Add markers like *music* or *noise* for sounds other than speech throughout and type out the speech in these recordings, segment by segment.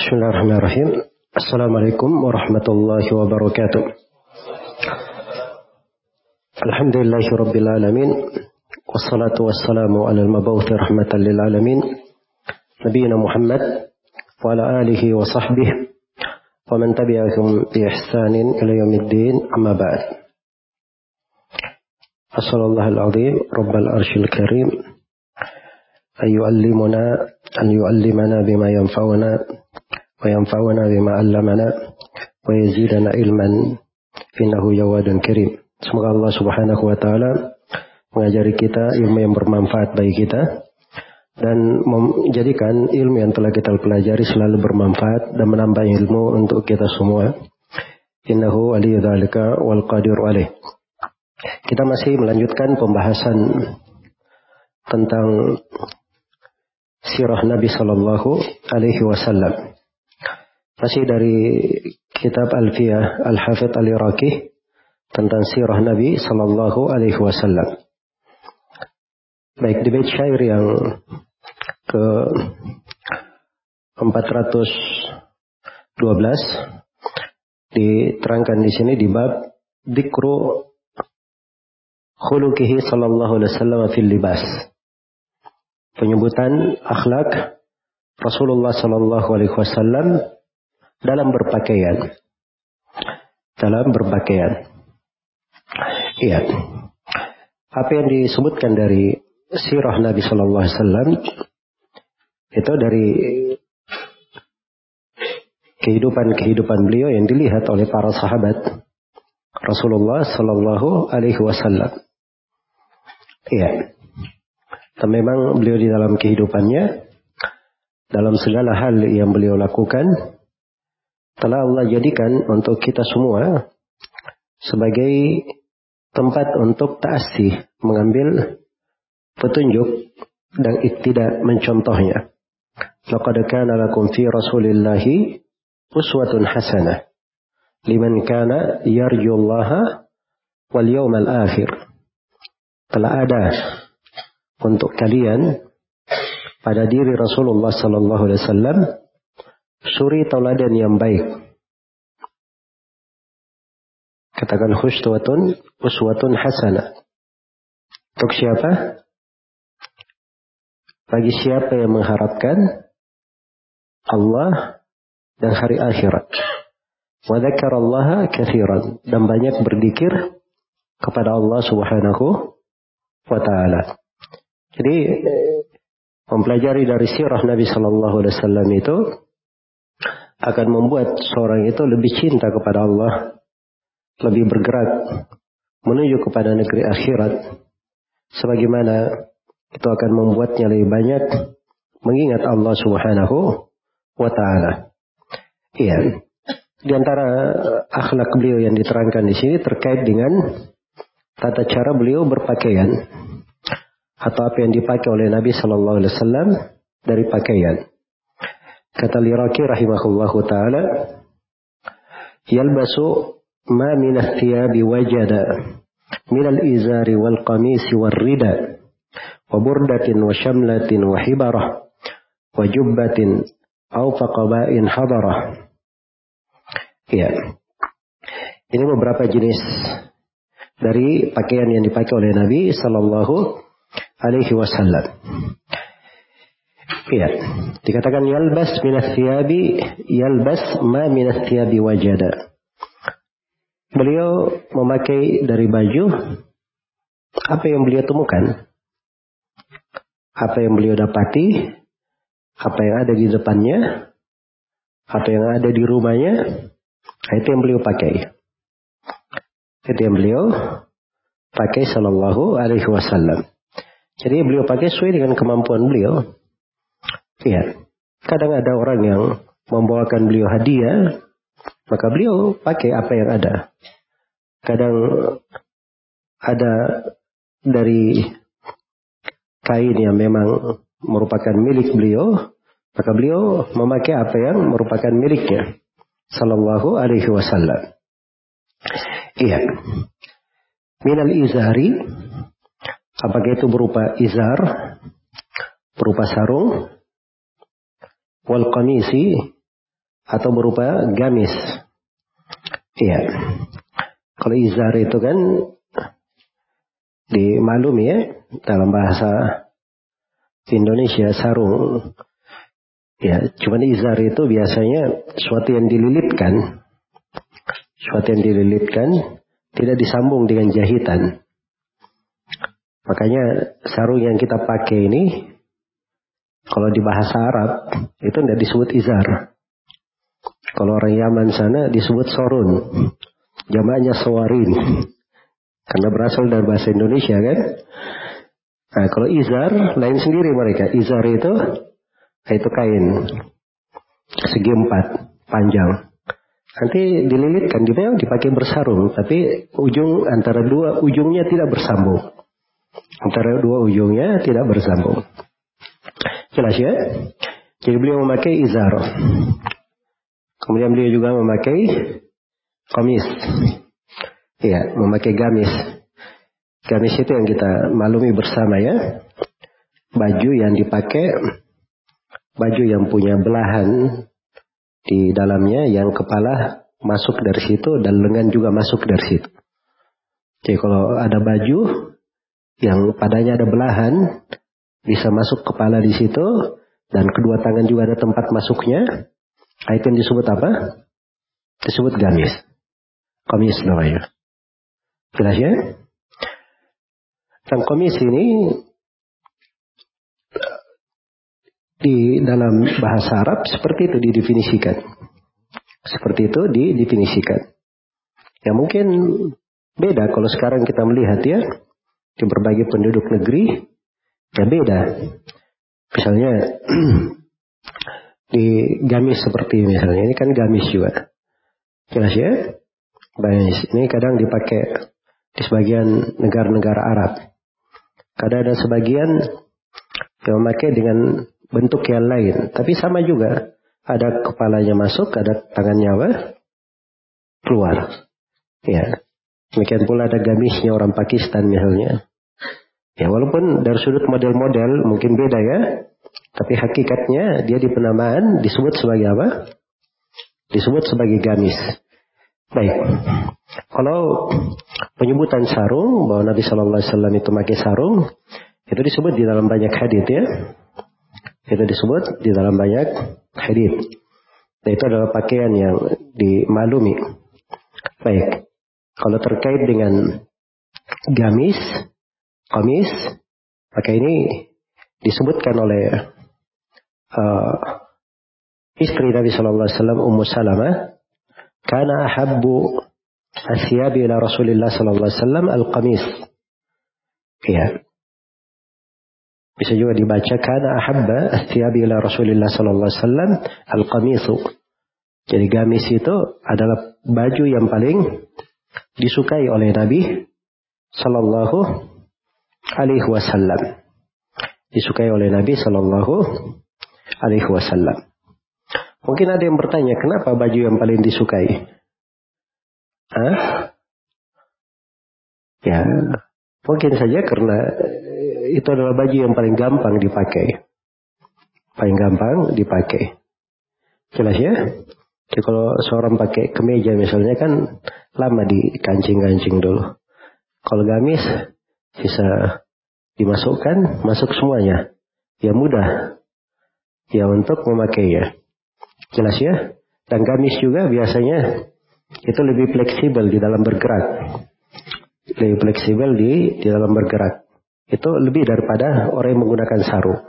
Bismillahirrahmanirrahim. Assalamualaikum warahmatullahi wabarakatuh. Alhamdulillahi rabbil alamin. Wassalatu wassalamu ala al-mabawthi rahmatan lil alamin. Nabiyyina Muhammad wa ala alihi wa sahbihi wa man tabi'ahum bi ihsanin ila yaumiddin amma ba'd. Assallallahu al-azim rabbal arshil karim an yu'allimuna an yu'allimana bima yanfa'una وينفعنا بما علمنا ويزيدنا علما إنه جواد كريم Semoga Allah Subhanahu wa taala mengajari kita ilmu yang bermanfaat bagi kita dan menjadikan ilmu yang telah kita pelajari selalu bermanfaat dan menambah ilmu untuk kita semua. Innahu waliyudzalika wal qadir alaih. Kita masih melanjutkan pembahasan tentang sirah Nabi Shallallahu Alaihi Wasallam. Masih dari kitab Alfiyah Al-Hafidh Al-Iraqi tentang sirah Nabi Sallallahu Alaihi Wasallam. Baik di bait syair yang ke 412 diterangkan di sini di bab dikru khulukihi sallallahu alaihi wasallam fil libas. Penyebutan akhlak Rasulullah sallallahu alaihi wasallam dalam berpakaian. Dalam berpakaian. Iya. Apa yang disebutkan dari sirah Nabi Shallallahu Alaihi Wasallam itu dari kehidupan-kehidupan beliau yang dilihat oleh para sahabat Rasulullah Shallallahu Alaihi Wasallam. Iya. Dan memang beliau di dalam kehidupannya, dalam segala hal yang beliau lakukan, telah Allah jadikan untuk kita semua sebagai tempat untuk ta'asih, mengambil petunjuk dan tidak mencontohnya. Laqad kana lakum fi Rasulillahi uswatun hasanah liman kana yarjullaha wal yawmal akhir. Telah ada untuk kalian pada diri Rasulullah sallallahu alaihi wasallam suri tauladan yang baik. Katakan khuswatun uswatun hasanah. Untuk siapa? Bagi siapa yang mengharapkan Allah dan hari akhirat. Wa Allah kathiran. Dan banyak berzikir kepada Allah subhanahu wa ta'ala. Jadi mempelajari dari sirah Nabi Sallallahu Alaihi Wasallam itu akan membuat seorang itu lebih cinta kepada Allah, lebih bergerak menuju kepada negeri akhirat, sebagaimana itu akan membuatnya lebih banyak mengingat Allah Subhanahu wa taala. Iya. Di antara akhlak beliau yang diterangkan di sini terkait dengan tata cara beliau berpakaian atau apa yang dipakai oleh Nabi Shallallahu Alaihi Wasallam dari pakaian. Kata Liraki rahimahullahu taala, yalbasu ma min thiyabi wajada min al-izari wal qamisi wal rida wa burdatin wa shamlatin wa hibarah wa jubbatin au faqaba'in hadarah. Ya. Ini beberapa jenis dari pakaian yang dipakai oleh Nabi sallallahu alaihi wasallam. Iya. Dikatakan yalbas minas thiyabi yalbas ma minas thiyabi wajada. Beliau memakai dari baju apa yang beliau temukan. Apa yang beliau dapati, apa yang ada di depannya, apa yang ada di rumahnya, itu yang beliau pakai. Itu yang beliau pakai sallallahu alaihi wasallam. Jadi beliau pakai sesuai dengan kemampuan beliau. Ya, kadang ada orang yang membawakan beliau hadiah, maka beliau pakai apa yang ada. Kadang ada dari kain yang memang merupakan milik beliau, maka beliau memakai apa yang merupakan miliknya. Sallallahu alaihi wasallam. Iya. Minal izari, apakah itu berupa izar, berupa sarung, wal qamisi atau berupa gamis. Iya. Kalau izar itu kan dimaklumi ya dalam bahasa Indonesia sarung. Ya, cuman izar itu biasanya sesuatu yang dililitkan. Sesuatu yang dililitkan tidak disambung dengan jahitan. Makanya sarung yang kita pakai ini kalau di bahasa Arab itu tidak disebut izar. Kalau orang Yaman sana disebut sorun. Jamaknya sawarin. Karena berasal dari bahasa Indonesia kan. Nah, kalau izar lain sendiri mereka. Izar itu itu kain segi empat panjang. Nanti dililitkan, dia dipakai bersarung, tapi ujung antara dua ujungnya tidak bersambung. Antara dua ujungnya tidak bersambung. Jelas ya? Jadi beliau memakai izar. Kemudian beliau juga memakai komis. Iya, memakai gamis. Gamis itu yang kita malumi bersama ya. Baju yang dipakai, baju yang punya belahan di dalamnya, yang kepala masuk dari situ dan lengan juga masuk dari situ. Jadi kalau ada baju yang padanya ada belahan, bisa masuk kepala di situ dan kedua tangan juga ada tempat masuknya. Itu yang disebut apa? Disebut gamis. Komis namanya. Jelas ya? Dan komis ini di dalam bahasa Arab seperti itu didefinisikan. Seperti itu didefinisikan. Ya mungkin beda kalau sekarang kita melihat ya di berbagai penduduk negeri Ya beda. Misalnya *clears throat* di gamis seperti misalnya ini kan gamis juga. Jelas ya? Gamis ini kadang dipakai di sebagian negara-negara Arab. Kadang ada sebagian yang memakai dengan bentuk yang lain, tapi sama juga. Ada kepalanya masuk, ada tangannya apa? Keluar. Ya. Demikian pula ada gamisnya orang Pakistan misalnya. Ya walaupun dari sudut model-model mungkin beda ya. Tapi hakikatnya dia di penamaan disebut sebagai apa? Disebut sebagai gamis. Baik. Kalau penyebutan sarung bahwa Nabi Shallallahu Alaihi Wasallam itu pakai sarung itu disebut di dalam banyak hadis ya. Itu disebut di dalam banyak hadis. Dan itu adalah pakaian yang dimaklumi. Baik. Kalau terkait dengan gamis, Kamis, maka ini disebutkan oleh uh, istri Nabi Shallallahu Alaihi Wasallam Ummu Salamah, karena ahabbu asyabi ila Rasulullah Sallallahu Alaihi Wasallam al qamis. Ya. Bisa juga dibaca karena ahabba asyabi ila Rasulullah Sallallahu Alaihi Wasallam al qamisu. Jadi gamis itu adalah baju yang paling disukai oleh Nabi Sallallahu alaihi wasallam. Disukai oleh Nabi Shallallahu alaihi wasallam. Mungkin ada yang bertanya, kenapa baju yang paling disukai? Hah? Ya, mungkin saja karena itu adalah baju yang paling gampang dipakai. Paling gampang dipakai. Jelas ya? Jadi kalau seorang pakai kemeja misalnya kan lama di kancing-kancing dulu. Kalau gamis bisa dimasukkan, masuk semuanya. Ya mudah. Ya untuk memakainya. Jelas ya? Dan gamis juga biasanya itu lebih fleksibel di dalam bergerak. Lebih fleksibel di, di dalam bergerak. Itu lebih daripada orang yang menggunakan sarung.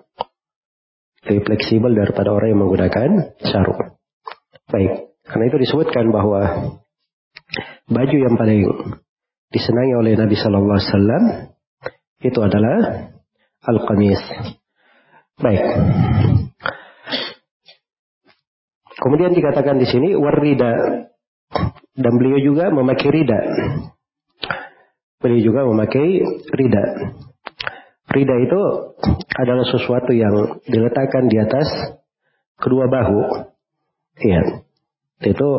Lebih fleksibel daripada orang yang menggunakan sarung. Baik. Karena itu disebutkan bahwa baju yang paling disenangi oleh Nabi Shallallahu Alaihi Wasallam itu adalah al-qamis. Baik. Kemudian dikatakan di sini warida dan beliau juga memakai rida. Beliau juga memakai rida. Rida itu adalah sesuatu yang diletakkan di atas kedua bahu. Iya. Itu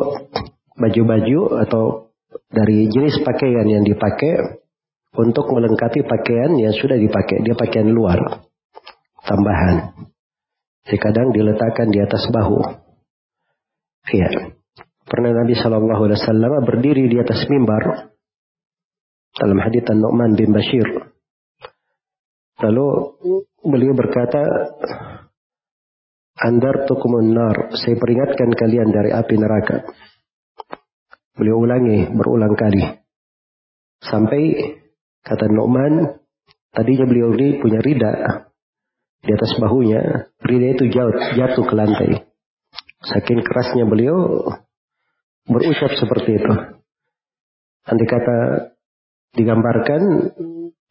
baju-baju atau dari jenis pakaian yang dipakai untuk melengkapi pakaian yang sudah dipakai. Dia pakaian luar, tambahan. Jadi kadang diletakkan di atas bahu. Iya. Pernah Nabi Shallallahu Alaihi Wasallam berdiri di atas mimbar dalam hadits Nu'man bin Bashir. Lalu beliau berkata, Andar tukumun nar, saya peringatkan kalian dari api neraka. Beliau ulangi berulang kali. Sampai kata Nu'man, tadinya beliau ini punya rida di atas bahunya, rida itu jatuh, jatuh ke lantai. Saking kerasnya beliau berucap seperti itu. Nanti kata digambarkan,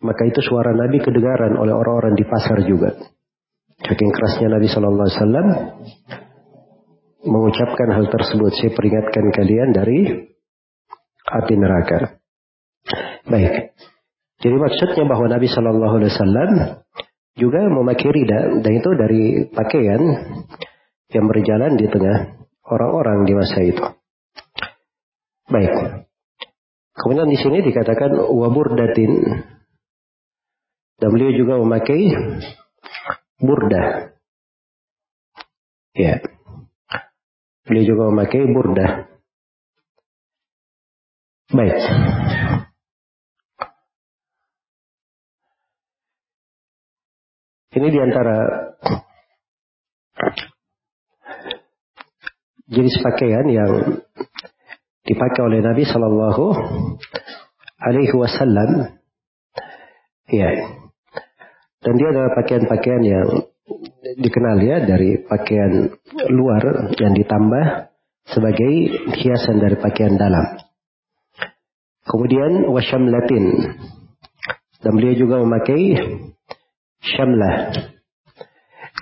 maka itu suara Nabi kedengaran oleh orang-orang di pasar juga. Saking kerasnya Nabi Shallallahu Alaihi Wasallam mengucapkan hal tersebut. Saya peringatkan kalian dari api neraka. Baik. Jadi maksudnya bahwa Nabi Shallallahu Alaihi Wasallam juga memakai rida dan itu dari pakaian yang berjalan di tengah orang-orang di masa itu. Baik. Kemudian di sini dikatakan waburdatin dan beliau juga memakai burda. Ya. Beliau juga memakai burda. Baik. Ini di antara jenis pakaian yang dipakai oleh Nabi Shallallahu Alaihi Wasallam. Ya, dan dia adalah pakaian-pakaian yang dikenal ya dari pakaian luar yang ditambah sebagai hiasan dari pakaian dalam. Kemudian washam latin dan beliau juga memakai syamlah.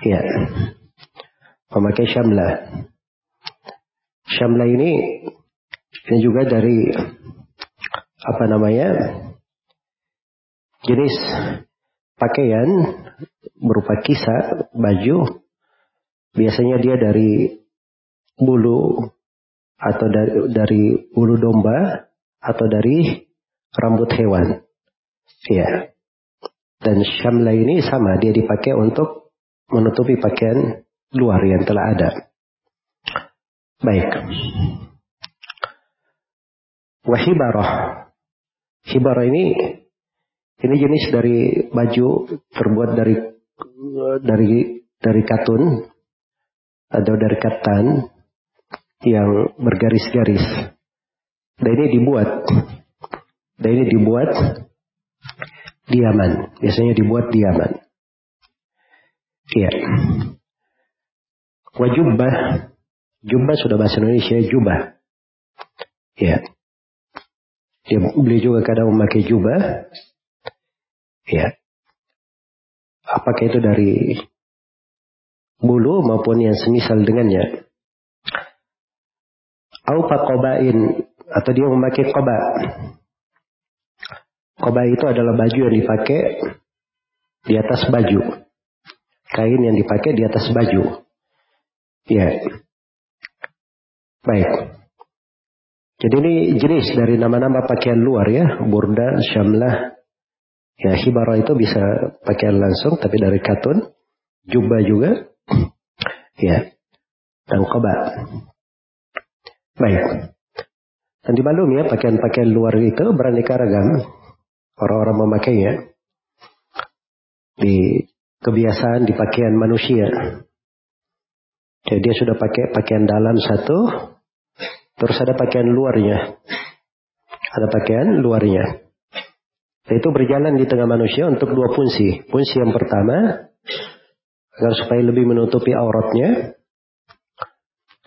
Ya. Memakai syamlah. Syamlah ini ini juga dari apa namanya? jenis pakaian berupa kisah baju biasanya dia dari bulu atau dari, dari bulu domba atau dari rambut hewan. Ya. Dan syamla ini sama dia dipakai untuk menutupi pakaian luar yang telah ada. Baik. Wahibarah. Hibarah ini ini jenis dari baju terbuat dari dari dari katun atau dari katan yang bergaris-garis. Dan ini dibuat dan ini dibuat di Yaman. Biasanya dibuat di Yaman. Iya. Wajubah. Jubah sudah bahasa Indonesia jubah. Iya. Dia beli juga kadang memakai jubah. Ya. Apakah itu dari bulu maupun yang semisal dengannya. Au kobain atau dia memakai koba. Koba itu adalah baju yang dipakai di atas baju. Kain yang dipakai di atas baju. Ya. Baik. Jadi ini jenis dari nama-nama pakaian luar ya. Burda, syamlah, Ya hibara itu bisa pakaian langsung tapi dari katun. Jubah juga. Ya. Dan koba. Baik. Dan dimaklum ya pakaian-pakaian luar itu beraneka ragam. Orang-orang memakainya. Di kebiasaan di pakaian manusia. Jadi dia sudah pakai pakaian dalam satu. Terus ada pakaian luarnya. Ada pakaian luarnya. Itu berjalan di tengah manusia untuk dua fungsi. Fungsi yang pertama, agar supaya lebih menutupi auratnya.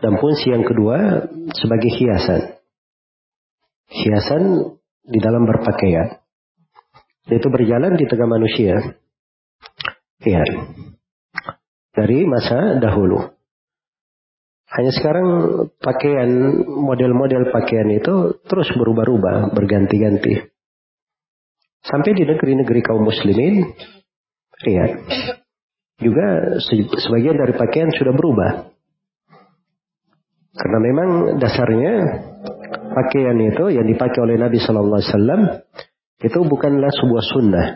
Dan fungsi yang kedua, sebagai hiasan. Hiasan di dalam berpakaian. Itu berjalan di tengah manusia. Ya. Dari masa dahulu. Hanya sekarang pakaian, model-model pakaian itu terus berubah-ubah, berganti-ganti. Sampai di negeri-negeri kaum muslimin, ya, juga sebagian dari pakaian sudah berubah. Karena memang dasarnya pakaian itu yang dipakai oleh Nabi Shallallahu Alaihi Wasallam itu bukanlah sebuah sunnah.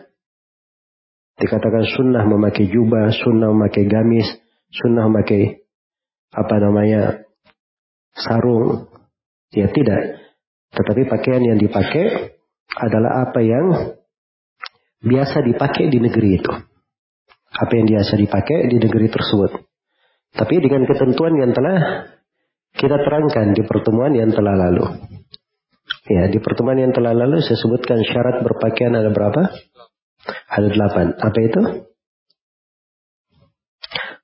Dikatakan sunnah memakai jubah, sunnah memakai gamis, sunnah memakai apa namanya sarung. Ya tidak. Tetapi pakaian yang dipakai adalah apa yang biasa dipakai di negeri itu. Apa yang biasa dipakai di negeri tersebut. Tapi dengan ketentuan yang telah kita terangkan di pertemuan yang telah lalu. Ya, di pertemuan yang telah lalu saya sebutkan syarat berpakaian ada berapa? Ada delapan. Apa itu?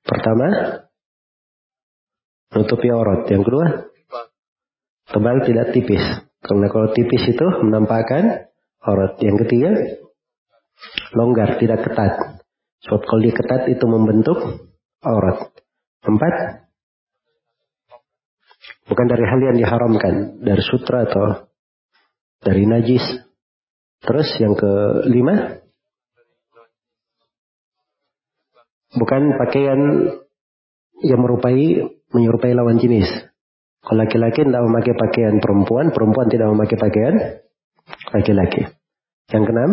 Pertama, menutupi aurat. Yang kedua, tebal tidak tipis. Karena kalau tipis itu menampakkan aurat. Yang ketiga, longgar, tidak ketat. Sebab kalau dia ketat itu membentuk aurat. Empat, bukan dari hal yang diharamkan, dari sutra atau dari najis. Terus yang kelima, bukan pakaian yang merupai menyerupai lawan jenis. Kalau laki-laki tidak memakai pakaian perempuan, perempuan tidak memakai pakaian laki-laki. Yang keenam,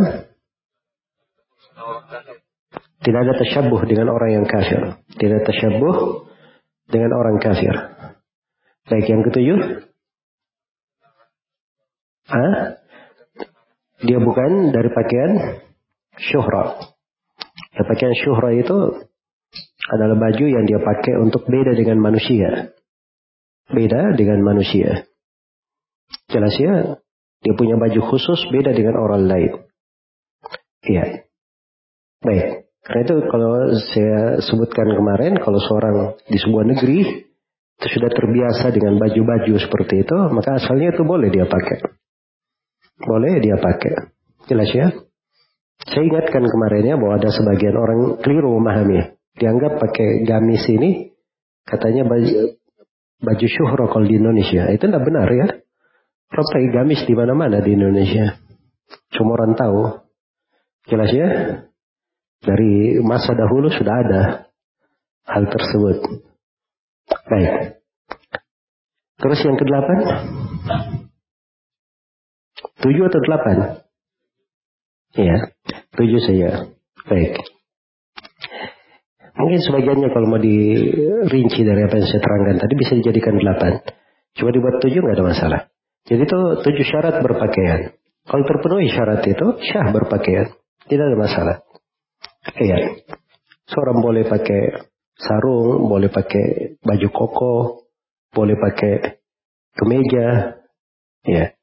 tidak ada tasyabuh dengan orang yang kafir. Tidak tasyabuh dengan orang kafir. Baik, yang ketujuh. Hah? Dia bukan dari pakaian syuhra. Pakaian syuhra itu adalah baju yang dia pakai untuk beda dengan manusia. Beda dengan manusia. Jelas ya, dia punya baju khusus beda dengan orang lain. Iya. Baik. Karena itu kalau saya sebutkan kemarin, kalau seorang di sebuah negeri itu sudah terbiasa dengan baju-baju seperti itu, maka asalnya itu boleh dia pakai. Boleh dia pakai. Jelas ya? Saya ingatkan kemarinnya bahwa ada sebagian orang keliru memahami dianggap pakai gamis ini katanya baju, baju syuhro kalau di Indonesia. Itu tidak benar ya. Orang pakai gamis di mana-mana di Indonesia. Cuma orang tahu. Jelas ya? Dari masa dahulu sudah ada hal tersebut. Baik. Terus yang kedelapan? Tujuh atau delapan? Ya, tujuh saya. Baik. Mungkin sebagiannya kalau mau dirinci dari apa yang saya terangkan tadi bisa dijadikan delapan. Coba dibuat tujuh nggak ada masalah. Jadi itu tujuh syarat berpakaian. Kalau terpenuhi syarat itu, syah berpakaian. Tidak ada masalah. Iya. Seorang boleh pakai sarung, boleh pakai baju koko, boleh pakai kemeja. Ya.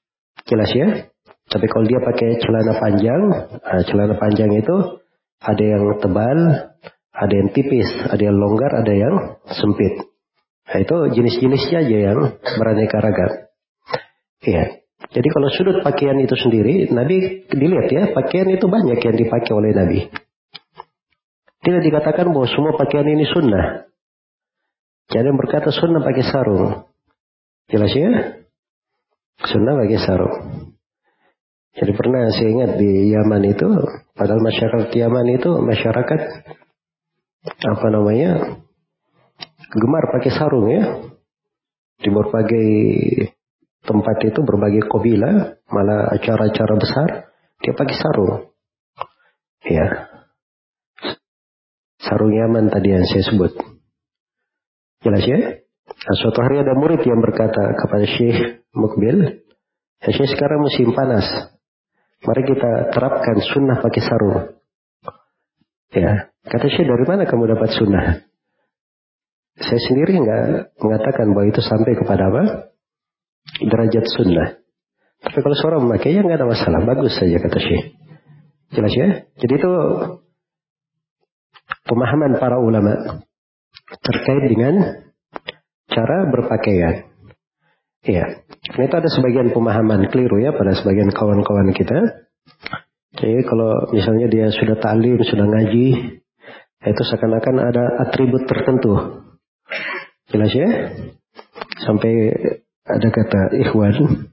Jelas ya? Tapi kalau dia pakai celana panjang, nah, celana panjang itu ada yang tebal, ada yang tipis, ada yang longgar, ada yang sempit. Nah, itu jenis-jenisnya aja yang beraneka ragam. Iya. Jadi kalau sudut pakaian itu sendiri, Nabi dilihat ya, pakaian itu banyak yang dipakai oleh Nabi. Tidak dikatakan bahwa semua pakaian ini sunnah. Jadi yang berkata sunnah pakai sarung. Jelas ya? Sunnah pakai sarung. Jadi pernah saya ingat di Yaman itu, padahal masyarakat Yaman itu masyarakat apa namanya gemar pakai sarung ya. Di berbagai tempat itu berbagai kobila malah acara-acara besar dia pakai sarung. Ya. Sarung Yaman tadi yang saya sebut. Jelas ya? Nah, suatu hari ada murid yang berkata kepada Syekh Mukbil Syekh sekarang musim panas mari kita terapkan sunnah pakai sarung ya Kata Syekh, dari mana kamu dapat sunnah? Saya sendiri nggak mengatakan bahwa itu sampai kepada apa? Derajat sunnah. Tapi kalau seorang memakainya nggak ada masalah, bagus saja kata Syekh. Jelas ya? Jadi itu pemahaman para ulama terkait dengan cara berpakaian. Iya. Karena itu ada sebagian pemahaman keliru ya pada sebagian kawan-kawan kita. Jadi kalau misalnya dia sudah talim, sudah ngaji, itu seakan-akan ada atribut tertentu. Jelas ya? Sampai ada kata ikhwan,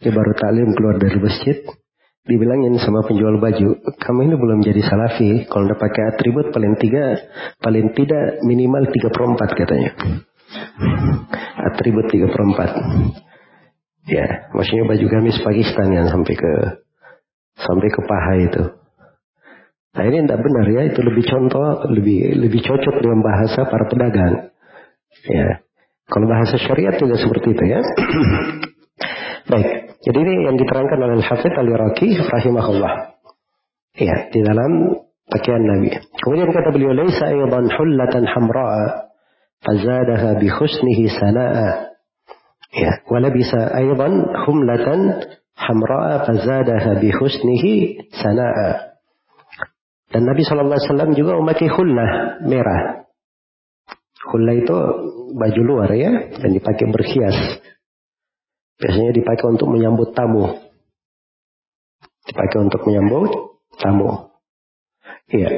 dia baru taklim keluar dari masjid, dibilangin sama penjual baju, kamu ini belum jadi salafi, kalau udah pakai atribut paling tiga, paling tidak minimal tiga perempat katanya. Atribut tiga perempat. Ya, maksudnya baju gamis Pakistan yang sampai ke sampai ke paha itu. Nah ini tidak benar ya, itu lebih contoh, lebih lebih cocok dengan bahasa para pedagang. Ya, Kalau bahasa syariat tidak seperti itu ya. *coughs* Baik, jadi ini yang diterangkan oleh Al-Hafidh Al-Iraqi rahimahullah. Ya, di dalam pakaian Nabi. Kemudian kata beliau, "Laisa aydan hullatan hamra'a fazadaha bi husnihi sana'a." Ya, wa labisa aydan humlatan hamra'a fazadaha bi husnihi sana'a. Dan Nabi SAW juga memakai hullah merah. Hullah itu baju luar ya, dan dipakai berhias. Biasanya dipakai untuk menyambut tamu. Dipakai untuk menyambut tamu. Iya.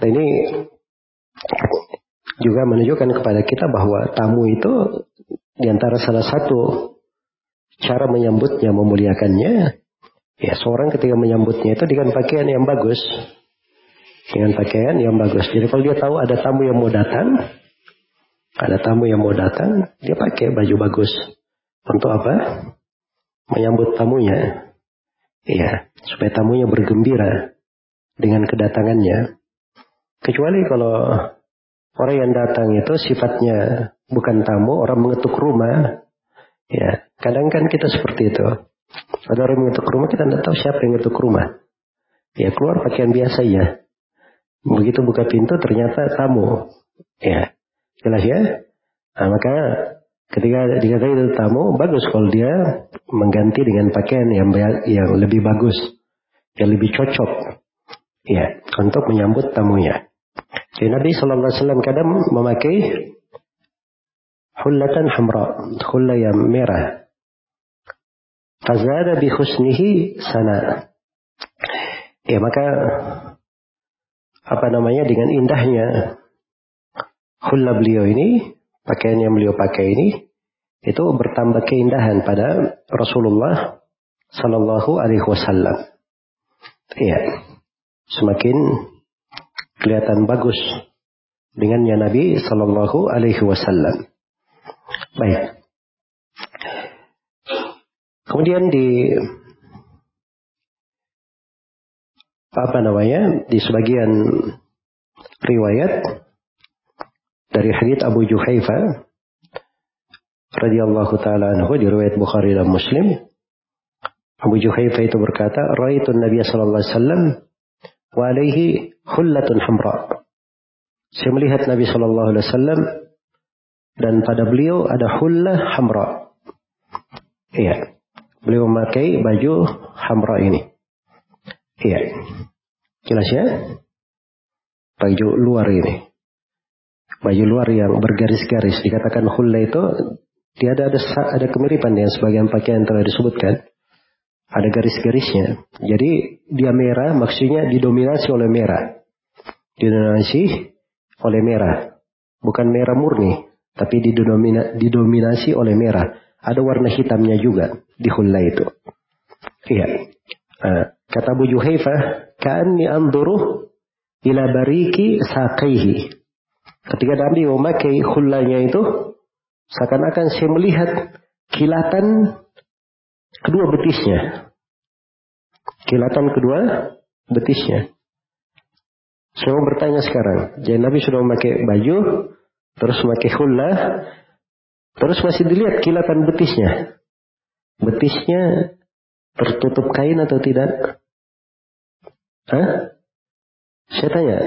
Nah ini juga menunjukkan kepada kita bahwa tamu itu di antara salah satu cara menyambutnya, memuliakannya. Ya, seorang ketika menyambutnya itu dengan pakaian yang bagus. Dengan pakaian yang bagus. Jadi kalau dia tahu ada tamu yang mau datang, ada tamu yang mau datang, dia pakai baju bagus. Untuk apa? Menyambut tamunya. Iya, supaya tamunya bergembira dengan kedatangannya. Kecuali kalau orang yang datang itu sifatnya bukan tamu, orang mengetuk rumah. Ya, kadang kan kita seperti itu. Ada orang mengetuk rumah, kita tidak tahu siapa yang mengetuk rumah. Ya, keluar pakaian biasa ya. Begitu buka pintu ternyata tamu. Ya, Jelas ya? Nah, maka ketika dikatakan itu tamu, bagus kalau dia mengganti dengan pakaian yang yang lebih bagus, yang lebih cocok, ya, untuk menyambut tamunya. Jadi Nabi Wasallam kadang memakai hullatan hamra, hulla yang merah. Fazada bi khusnihi sana. Ya maka apa namanya dengan indahnya hulla beliau ini, pakaian yang beliau pakai ini, itu bertambah keindahan pada Rasulullah Sallallahu Alaihi Wasallam. Iya, semakin kelihatan bagus dengannya Nabi Sallallahu Alaihi Wasallam. Baik. Kemudian di apa namanya di sebagian riwayat dari hadits Abu Juhaifa radhiyallahu taala anhu di riwayat Bukhari dan Muslim Abu Juhaifa itu berkata raitun Nabi sallallahu alaihi wasallam wa alaihi hullatun hamra saya melihat Nabi sallallahu alaihi wasallam dan pada beliau ada hullah hamra iya beliau memakai baju hamra ini iya jelas ya baju luar ini baju luar yang bergaris-garis. Dikatakan hulla itu tiada ada ada kemiripan dengan sebagian pakaian telah disebutkan. Ada garis-garisnya. Jadi dia merah maksudnya didominasi oleh merah. Didominasi oleh merah. Bukan merah murni, tapi didomina, didominasi oleh merah. Ada warna hitamnya juga di hulla itu. Iya. Uh, kata Abu Juhaifah, "Ka'anni anzuru ila bariki saqaihi." Ketika Nabi memakai hulanya itu, seakan-akan saya melihat kilatan kedua betisnya. Kilatan kedua betisnya. Saya mau bertanya sekarang. Jadi Nabi sudah memakai baju, terus memakai hula, terus masih dilihat kilatan betisnya. Betisnya tertutup kain atau tidak? Hah? Saya tanya,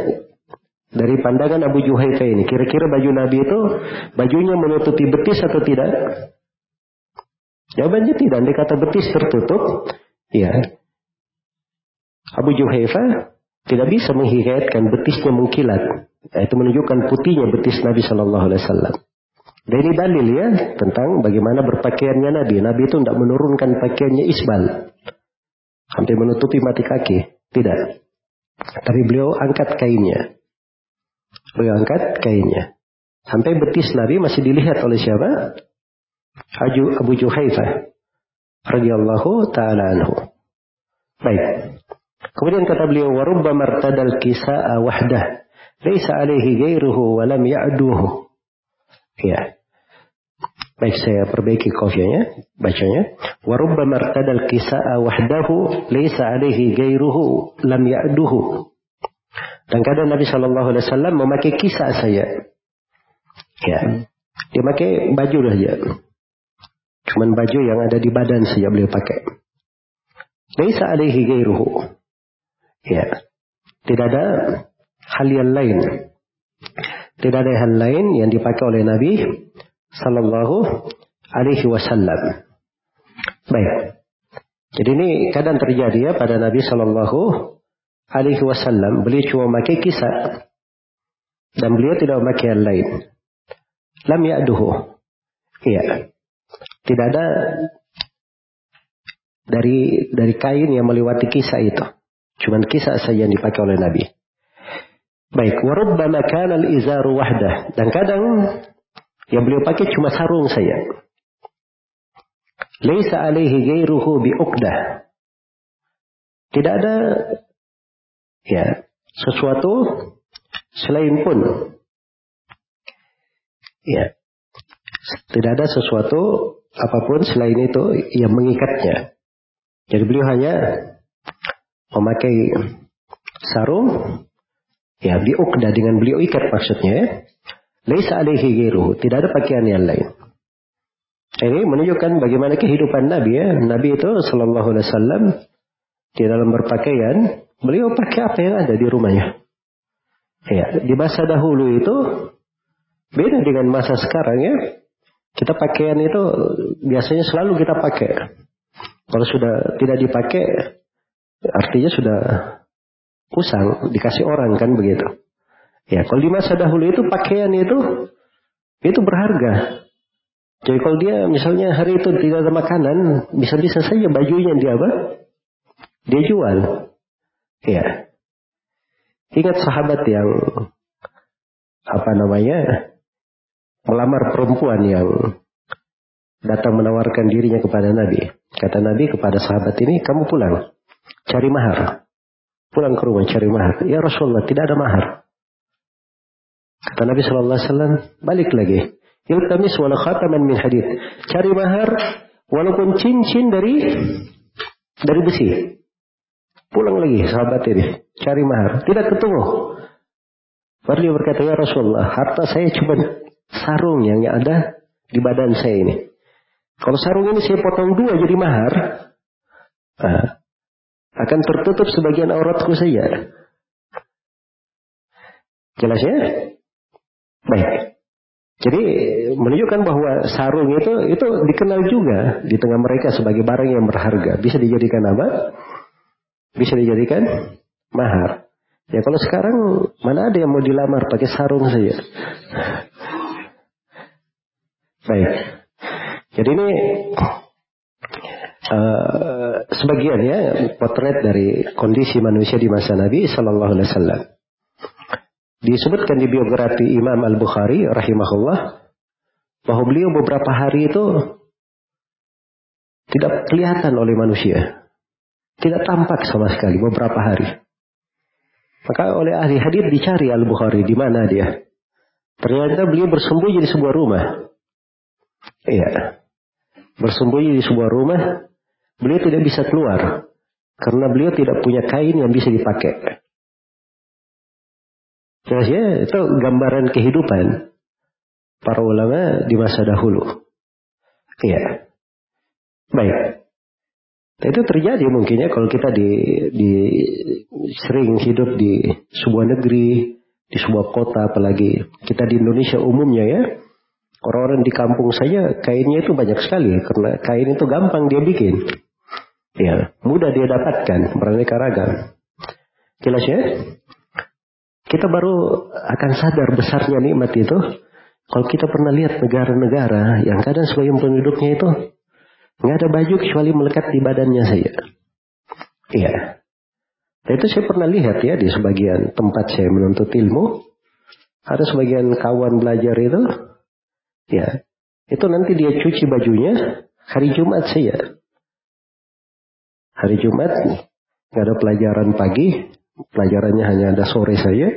dari pandangan Abu Juhaifa ini, kira-kira baju Nabi itu bajunya menutupi betis atau tidak? Jawabannya tidak. Dia kata betis tertutup. Ya. Abu Juhaifa tidak bisa menghikayatkan betisnya mengkilat. Nah, itu menunjukkan putihnya betis Nabi Shallallahu Alaihi Wasallam. Dan ini dalil ya tentang bagaimana berpakaiannya Nabi. Nabi itu tidak menurunkan pakaiannya isbal. Hampir menutupi mati kaki. Tidak. Tapi beliau angkat kainnya. Beliau angkat kainnya. Sampai betis Nabi masih dilihat oleh siapa? Aju Abu Juhaifah radhiyallahu taala anhu. Baik. Kemudian kata beliau warubba martadal kisa'a wahdah laisa alaihi ghairuhu wa lam ya'duhu. Ya. Baik saya perbaiki kofianya, bacanya. Warubba martadal kisa'a wahdahu laisa alaihi ghairuhu lam ya'duhu. Dan kadang Nabi Shallallahu Alaihi Wasallam memakai kisah saya. Ya, Dia pakai baju saja. Cuman baju yang ada di badan saja beliau pakai. Laisa alaihi gairuhu. Ya. Tidak ada hal yang lain. Tidak ada hal lain yang dipakai oleh Nabi Sallallahu Alaihi Wasallam. Baik. Jadi ini kadang terjadi ya pada Nabi Sallallahu Alaihi Wasallam. Beliau cuma memakai kisah dan beliau tidak memakai yang lain. Lam ya'duhu. Iya. Tidak ada dari dari kain yang melewati kisah itu. Cuman kisah saja yang dipakai oleh Nabi. Baik, warubbama kana al-izaru wahdah. Dan kadang yang beliau pakai cuma sarung saja. Laisa alaihi ghairuhu bi'uqdah. Tidak ada ya sesuatu selain pun ya tidak ada sesuatu apa pun selain itu yang mengikatnya. Jadi beliau hanya memakai sarung ya biukda dengan beliau ikat maksudnya. Laisa alaihi ghairuhu, tidak ada pakaian yang lain. Ini menunjukkan bagaimana kehidupan Nabi ya. Nabi itu Shallallahu Alaihi Wasallam di dalam berpakaian, beliau pakai apa yang ada di rumahnya. Ya, di masa dahulu itu beda dengan masa sekarang ya. Kita pakaian itu biasanya selalu kita pakai. Kalau sudah tidak dipakai, artinya sudah usang, dikasih orang kan begitu. Ya, kalau di masa dahulu itu pakaian itu itu berharga. Jadi kalau dia misalnya hari itu tidak ada makanan, bisa-bisa saja bajunya dia apa? Dia jual. Ya. Ingat sahabat yang apa namanya melamar perempuan yang datang menawarkan dirinya kepada Nabi. Kata Nabi kepada sahabat ini, kamu pulang, cari mahar. Pulang ke rumah cari mahar. Ya Rasulullah, tidak ada mahar. Kata Nabi Shallallahu Alaihi Wasallam, balik lagi. Iltamis wala khataman min hadid. Cari mahar walaupun cincin dari dari besi. Pulang lagi sahabat ini. Cari mahar. Tidak ketemu. Fadli berkata, Ya Rasulullah, harta saya cuma sarung yang ada di badan saya ini. Kalau sarung ini saya potong dua jadi mahar, nah, akan tertutup sebagian auratku saja. Jelas ya? Baik. Jadi menunjukkan bahwa sarung itu itu dikenal juga di tengah mereka sebagai barang yang berharga. Bisa dijadikan apa? Bisa dijadikan mahar. Ya kalau sekarang mana ada yang mau dilamar pakai sarung saja. Baik. Jadi ini uh, sebagian ya potret dari kondisi manusia di masa Nabi Shallallahu Alaihi Wasallam. Disebutkan di biografi Imam Al-Bukhari rahimahullah bahwa beliau beberapa hari itu tidak kelihatan oleh manusia. Tidak tampak sama sekali beberapa hari. Maka oleh ahli hadis dicari Al-Bukhari di mana dia. Ternyata beliau bersembunyi di sebuah rumah. Iya. Bersembunyi di sebuah rumah. Beliau tidak bisa keluar. Karena beliau tidak punya kain yang bisa dipakai. Jelas ya, itu gambaran kehidupan para ulama di masa dahulu. Iya. Baik. Nah, itu terjadi mungkin ya kalau kita di, di sering hidup di sebuah negeri, di sebuah kota apalagi kita di Indonesia umumnya ya. Orang-orang di kampung saja kainnya itu banyak sekali karena kain itu gampang dia bikin. Ya, mudah dia dapatkan beraneka ragam. Jelas ya? Kita baru akan sadar besarnya nikmat itu kalau kita pernah lihat negara-negara yang kadang sebagian penduduknya itu nggak ada baju kecuali melekat di badannya saja. Iya. Nah, itu saya pernah lihat ya di sebagian tempat saya menuntut ilmu. Ada sebagian kawan belajar itu, ya, itu nanti dia cuci bajunya hari Jumat saja. Hari Jumat nggak ada pelajaran pagi, Pelajarannya hanya ada sore saja.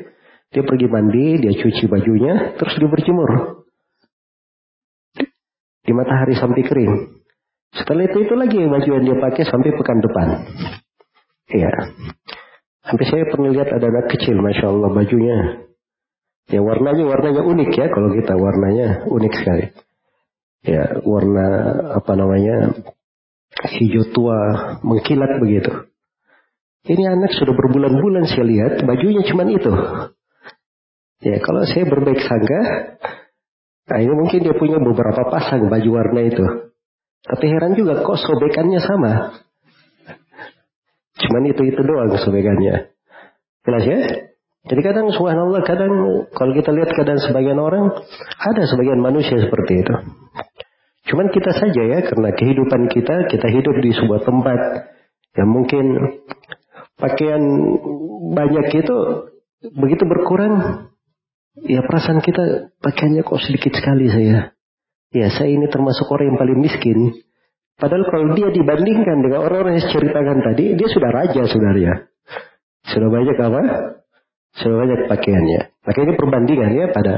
Dia pergi mandi, dia cuci bajunya, terus dia berjemur. Di matahari sampai kering. Setelah itu itu lagi baju yang dia pakai sampai pekan depan. Iya. Sampai saya pernah lihat ada anak kecil, masya Allah bajunya Ya warnanya warnanya unik ya kalau kita warnanya unik sekali. Ya warna apa namanya hijau tua mengkilat begitu. Ini anak sudah berbulan-bulan saya lihat bajunya cuma itu. Ya kalau saya berbaik sangka, nah ini mungkin dia punya beberapa pasang baju warna itu. Tapi heran juga kok sobekannya sama. Cuman itu-itu doang sobekannya. Jelas ya? Jadi kadang subhanallah, kadang kalau kita lihat kadang sebagian orang, ada sebagian manusia seperti itu. Cuman kita saja ya, karena kehidupan kita, kita hidup di sebuah tempat yang mungkin pakaian banyak itu begitu berkurang, ya perasaan kita pakaiannya kok sedikit sekali saya. Ya saya ini termasuk orang yang paling miskin. Padahal kalau dia dibandingkan dengan orang-orang yang ceritakan tadi, dia sudah raja saudara. Sudah banyak apa? Sudah banyak pakaiannya. Maka ini perbandingan ya pada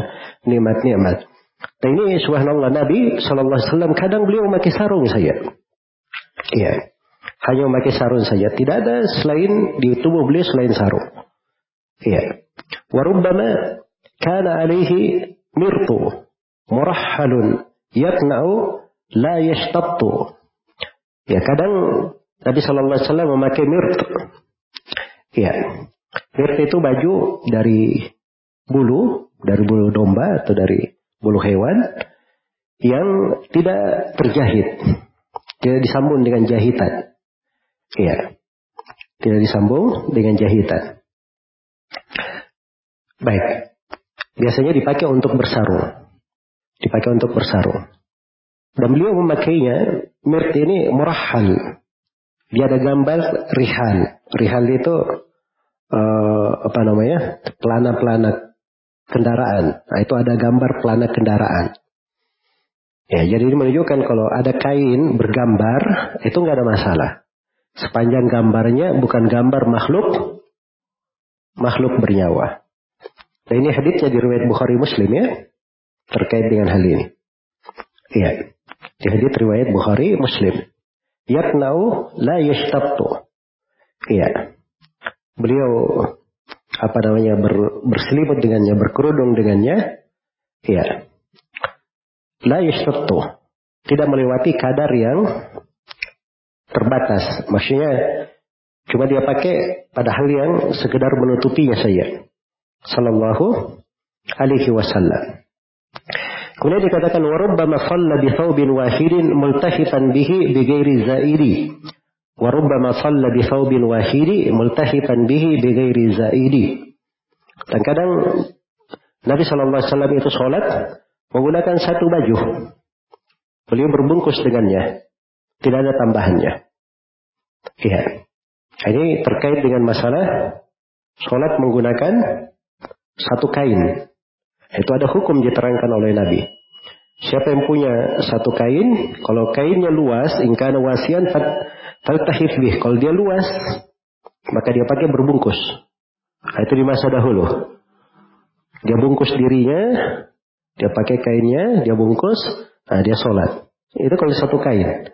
nikmat-nikmat. Nah ini subhanallah Nabi SAW kadang beliau memakai sarung saya. Iya. Hanya memakai sarung saja. Tidak ada selain di tubuh beliau selain sarung. Iya. Warubbama kana alaihi mirtu murahhalun yatna'u la yashtattu. Ya kadang Nabi Shallallahu Alaihi Wasallam memakai mirt. Ya, mirt itu baju dari bulu, dari bulu domba atau dari bulu hewan yang tidak terjahit, tidak disambung dengan jahitan. Iya, tidak disambung dengan jahitan. Baik, biasanya dipakai untuk bersarung, dipakai untuk bersarung. Dan beliau memakainya, mirt ini murahal. Dia ada gambar rihal. Rihal itu uh, apa namanya? Pelana-pelana kendaraan. Nah, itu ada gambar pelana kendaraan. Ya, jadi ini menunjukkan kalau ada kain bergambar itu nggak ada masalah. Sepanjang gambarnya bukan gambar makhluk, makhluk bernyawa. Nah ini haditsnya di riwayat Bukhari Muslim ya terkait dengan hal ini. Iya, di hadits riwayat Bukhari Muslim. Yatnau la yashtabtu. Iya. Beliau apa namanya ber, berselimut dengannya, berkerudung dengannya, ya. La yashtattu. Tidak melewati kadar yang terbatas. Maksudnya cuma dia pakai pada hal yang sekedar menutupinya saja. Sallallahu alaihi wasallam. Kemudian dikatakan warubbama shalla bi thawbin wahidin multahifan bihi bi ghairi bi thawbin wahidi multahifan bihi bi ghairi zaidi. Dan kadang Nabi SAW itu sholat menggunakan satu baju. Beliau berbungkus dengannya. Tidak ada tambahannya. Iya. Ini terkait dengan masalah sholat menggunakan satu kain. Itu ada hukum diterangkan oleh Nabi. Siapa yang punya satu kain, kalau kainnya luas, ingkana wasian Faltahif. Kalau dia luas, maka dia pakai berbungkus. Nah, itu di masa dahulu. Dia bungkus dirinya, dia pakai kainnya, dia bungkus, nah dia sholat. Itu kalau satu kain.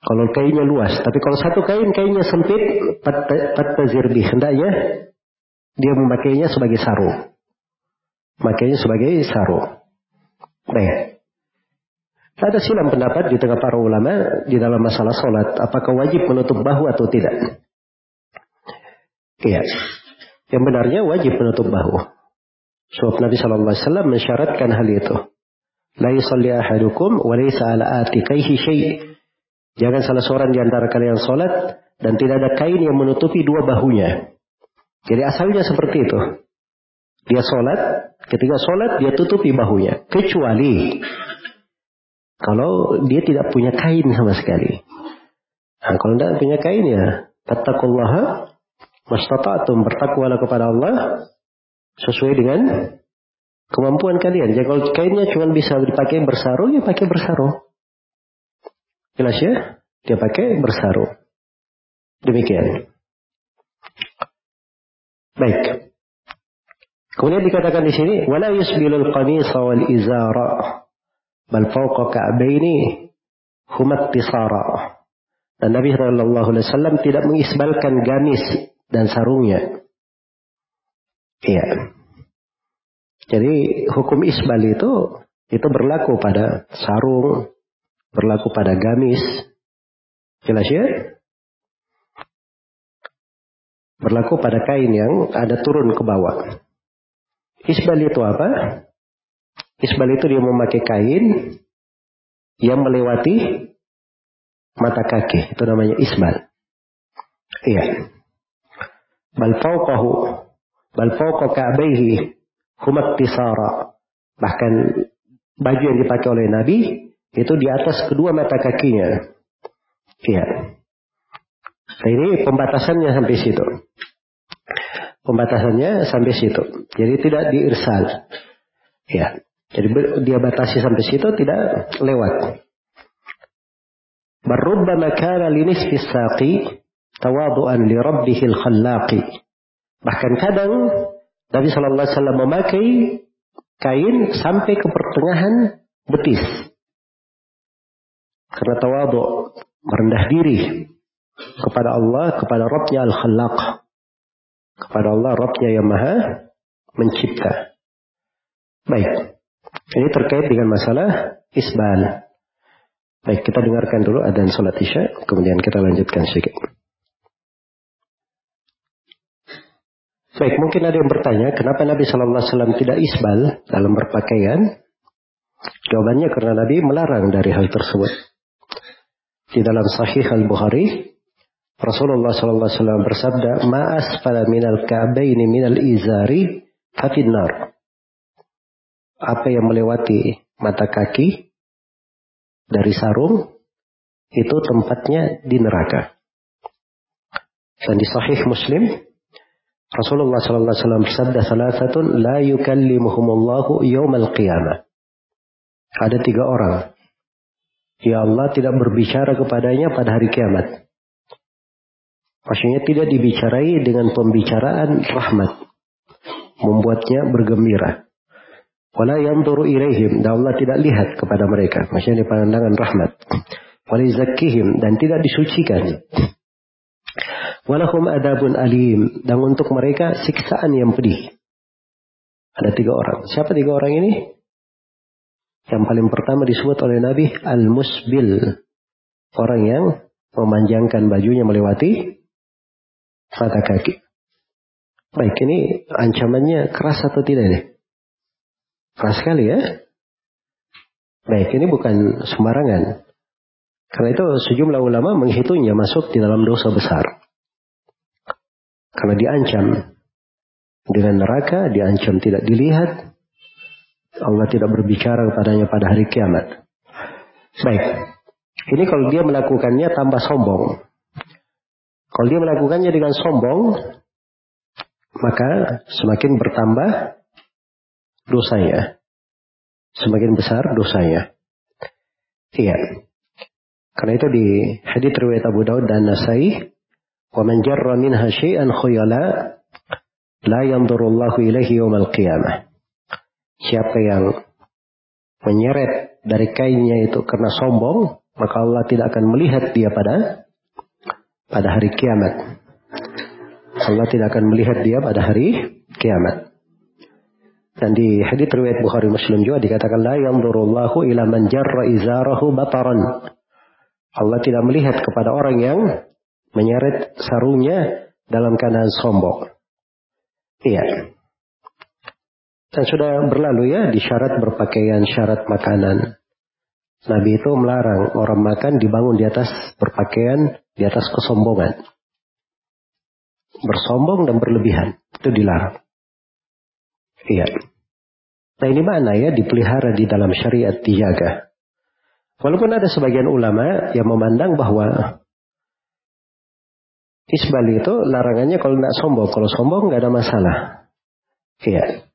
Kalau kainnya luas. Tapi kalau satu kain, kainnya sempit, patazir bih. Hendaknya dia memakainya sebagai sarung. Makainya sebagai sarung. Baik. Ada silam pendapat di tengah para ulama di dalam masalah sholat. Apakah wajib menutup bahu atau tidak? Iya. Yang benarnya wajib menutup bahu. Sebab Nabi Wasallam mensyaratkan hal itu. La yusalli ahadukum wa laysa ala atikaihi syai'. Jangan salah seorang di antara kalian sholat dan tidak ada kain yang menutupi dua bahunya. Jadi asalnya seperti itu. Dia sholat, ketika sholat dia tutupi bahunya. Kecuali kalau dia tidak punya kain sama sekali. Nah, kalau tidak punya kain ya, tattakullaha mastata'tum bertakwalah kepada Allah sesuai dengan kemampuan kalian. Jadi kalau kainnya cuma bisa dipakai bersarung, ya pakai bersarung. Jelas ya? Dia pakai bersarung. Demikian. Baik. Kemudian dikatakan di sini, wala yusbilul qamisa wal izara bal fawqa ka'baini humat tisara. Dan Nabi Shallallahu Alaihi Wasallam tidak mengisbalkan gamis dan sarungnya. Iya. Jadi hukum isbal itu itu berlaku pada sarung, berlaku pada gamis. Jelas ya? Berlaku pada kain yang ada turun ke bawah. Isbal itu apa? Isbal itu dia memakai kain yang melewati mata kaki. Itu namanya isbal. Iya. Bal fauqahu bal fauqa ka'baihi tisara. Bahkan baju yang dipakai oleh Nabi itu di atas kedua mata kakinya. Iya. Nah, ini pembatasannya sampai situ. Pembatasannya sampai situ. Jadi tidak diirsal. Ya. Jadi dia batasi sampai situ tidak lewat. Barubbama kana linisfi saqi tawadu'an li rabbihil khallaqi. Bahkan kadang Nabi Shallallahu Alaihi Wasallam memakai kain sampai ke pertengahan betis. Karena tawadu merendah diri kepada Allah, kepada Rabbnya Al-Khallaq. Kepada Allah, Rabbnya yang maha mencipta. Baik. Ini terkait dengan masalah isbal. Baik, kita dengarkan dulu adzan salat Isya, kemudian kita lanjutkan sedikit. Baik, mungkin ada yang bertanya, kenapa Nabi Shallallahu Alaihi Wasallam tidak isbal dalam berpakaian? Jawabannya karena Nabi melarang dari hal tersebut. Di dalam Sahih Al Bukhari, Rasulullah Shallallahu Alaihi Wasallam bersabda, "Maas pada minal ka'baini minal izari fatinnar." Apa yang melewati mata kaki dari sarung itu tempatnya di neraka. Dan di Sahih Muslim Rasulullah sallallahu alaihi wasallam bersabda salasatun la yukallimuhumullahu yaumal qiyamah. Ada tiga orang. Ya Allah tidak berbicara kepadanya pada hari kiamat. Maksudnya tidak dibicarai dengan pembicaraan rahmat. Membuatnya bergembira. Wala yanzuru ilaihim. Dan Allah tidak lihat kepada mereka. Maksudnya di pandangan rahmat. Wala yuzakkihim. Dan tidak disucikan. Walahum adabun alim. Dan untuk mereka siksaan yang pedih. Ada tiga orang. Siapa tiga orang ini? Yang paling pertama disebut oleh Nabi Al-Musbil. Orang yang memanjangkan bajunya melewati mata kaki. Baik, ini ancamannya keras atau tidak nih? Keras sekali ya. Baik, ini bukan sembarangan. Karena itu sejumlah ulama menghitungnya masuk di dalam dosa besar. Karena diancam dengan neraka, diancam tidak dilihat. Allah tidak berbicara kepadanya pada hari kiamat. Baik. Ini kalau dia melakukannya tanpa sombong. Kalau dia melakukannya dengan sombong, maka semakin bertambah dosanya. Semakin besar dosanya. Iya. Karena itu di Hadith riwayat Abu Daud dan Nasai, "Wa man jarra minha syai'an khuyala la yanzurullahu yawmal qiyamah." Siapa yang menyeret dari kainnya itu karena sombong, maka Allah tidak akan melihat dia pada pada hari kiamat. Allah tidak akan melihat dia pada hari kiamat dan di hadits riwayat Bukhari Muslim juga dikatakan la yanzurullahu ila man jarra izarahu bataran Allah tidak melihat kepada orang yang menyeret sarungnya dalam keadaan sombong. Iya. Dan sudah berlalu ya di syarat berpakaian, syarat makanan. Nabi itu melarang orang makan dibangun di atas berpakaian, di atas kesombongan. Bersombong dan berlebihan. Itu dilarang. Iya. Nah ini mana ya dipelihara di dalam syariat dijaga. Walaupun ada sebagian ulama yang memandang bahwa Isbal itu larangannya kalau tidak sombong. Kalau sombong nggak ada masalah. Iya.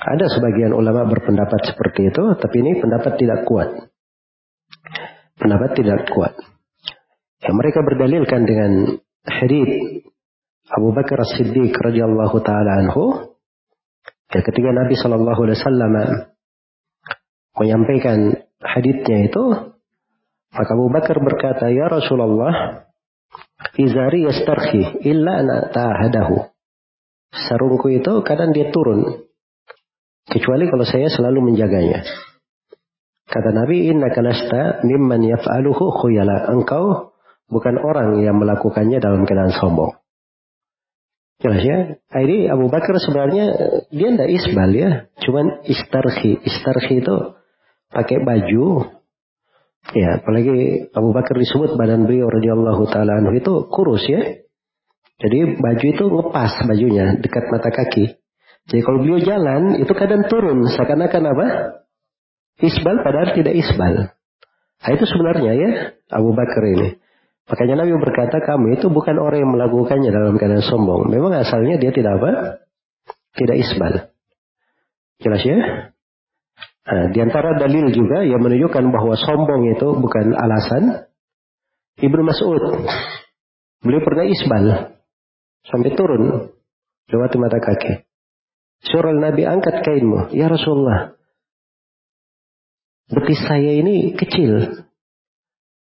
Ada sebagian ulama berpendapat seperti itu, tapi ini pendapat tidak kuat. Pendapat tidak kuat. Yang mereka berdalilkan dengan hadith Abu Bakar As-Siddiq radhiyallahu taala anhu ya ketika Nabi Shallallahu alaihi wasallam menyampaikan hadithnya itu maka Abu Bakar berkata ya Rasulullah Izari yastarhi illa ana ta'ahadahu. Sarungku itu kadang dia turun. Kecuali kalau saya selalu menjaganya. Kata Nabi, Inna kalasta mimman yaf'aluhu khuyala. Engkau bukan orang yang melakukannya dalam keadaan sombong. Jelas ya? Ini Abu Bakar sebenarnya dia tidak isbal ya. Cuman istarhi. Istarhi itu pakai baju. Ya, apalagi Abu Bakar disebut badan beliau radhiyallahu taala itu kurus ya. Jadi baju itu ngepas bajunya dekat mata kaki. Jadi kalau beliau jalan itu kadang turun seakan-akan apa? Isbal padahal tidak isbal. Nah, itu sebenarnya ya Abu Bakar ini. Makanya Nabi berkata kamu itu bukan orang yang melakukannya dalam keadaan sombong. Memang asalnya dia tidak apa? Tidak isbal. Jelas ya? Nah, di antara dalil juga yang menunjukkan bahwa sombong itu bukan alasan. Ibnu Mas'ud. Beliau pernah isbal. Sampai turun. Lewat mata kaki. Surah Nabi angkat kainmu. Ya Rasulullah betis saya ini kecil.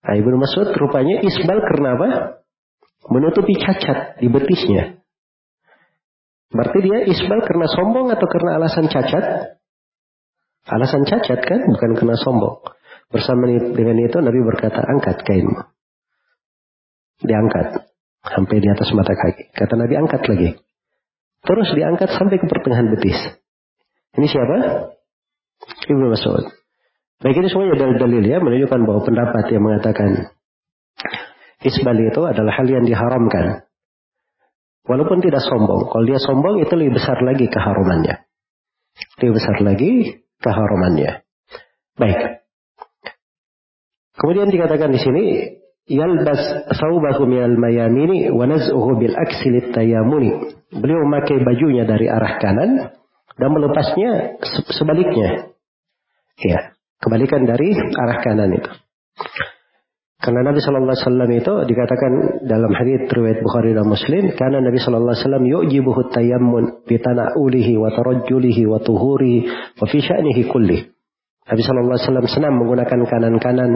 Nah, Ibnu Mas'ud rupanya isbal karena apa? Menutupi cacat di betisnya. Berarti dia isbal karena sombong atau karena alasan cacat? Alasan cacat kan, bukan karena sombong. Bersama dengan itu Nabi berkata, angkat kainmu. Diangkat. Sampai di atas mata kaki. Kata Nabi, angkat lagi. Terus diangkat sampai ke pertengahan betis. Ini siapa? Ibnu Mas'ud. Baik ini semuanya dalil-dalil ya menunjukkan bahwa pendapat yang mengatakan isbal itu adalah hal yang diharamkan. Walaupun tidak sombong. Kalau dia sombong itu lebih besar lagi keharumannya. Lebih besar lagi keharumannya. Baik. Kemudian dikatakan di sini yalbas saubahu minal mayamini wa naz'uhu bil aksilit tayamuni. Beliau memakai bajunya dari arah kanan dan melepasnya sebaliknya. Ya. Kebalikan dari arah kanan itu. Karena Nabi Shallallahu Alaihi Wasallam itu dikatakan dalam hadits riwayat Bukhari dan Muslim, karena Nabi Shallallahu Alaihi Wasallam yu'jibuhu tayammun bi tana'ulihi wa tarajjulihi wa tuhurihi wa fi sya'nihi kulli. Nabi Shallallahu Alaihi Wasallam senang menggunakan kanan-kanan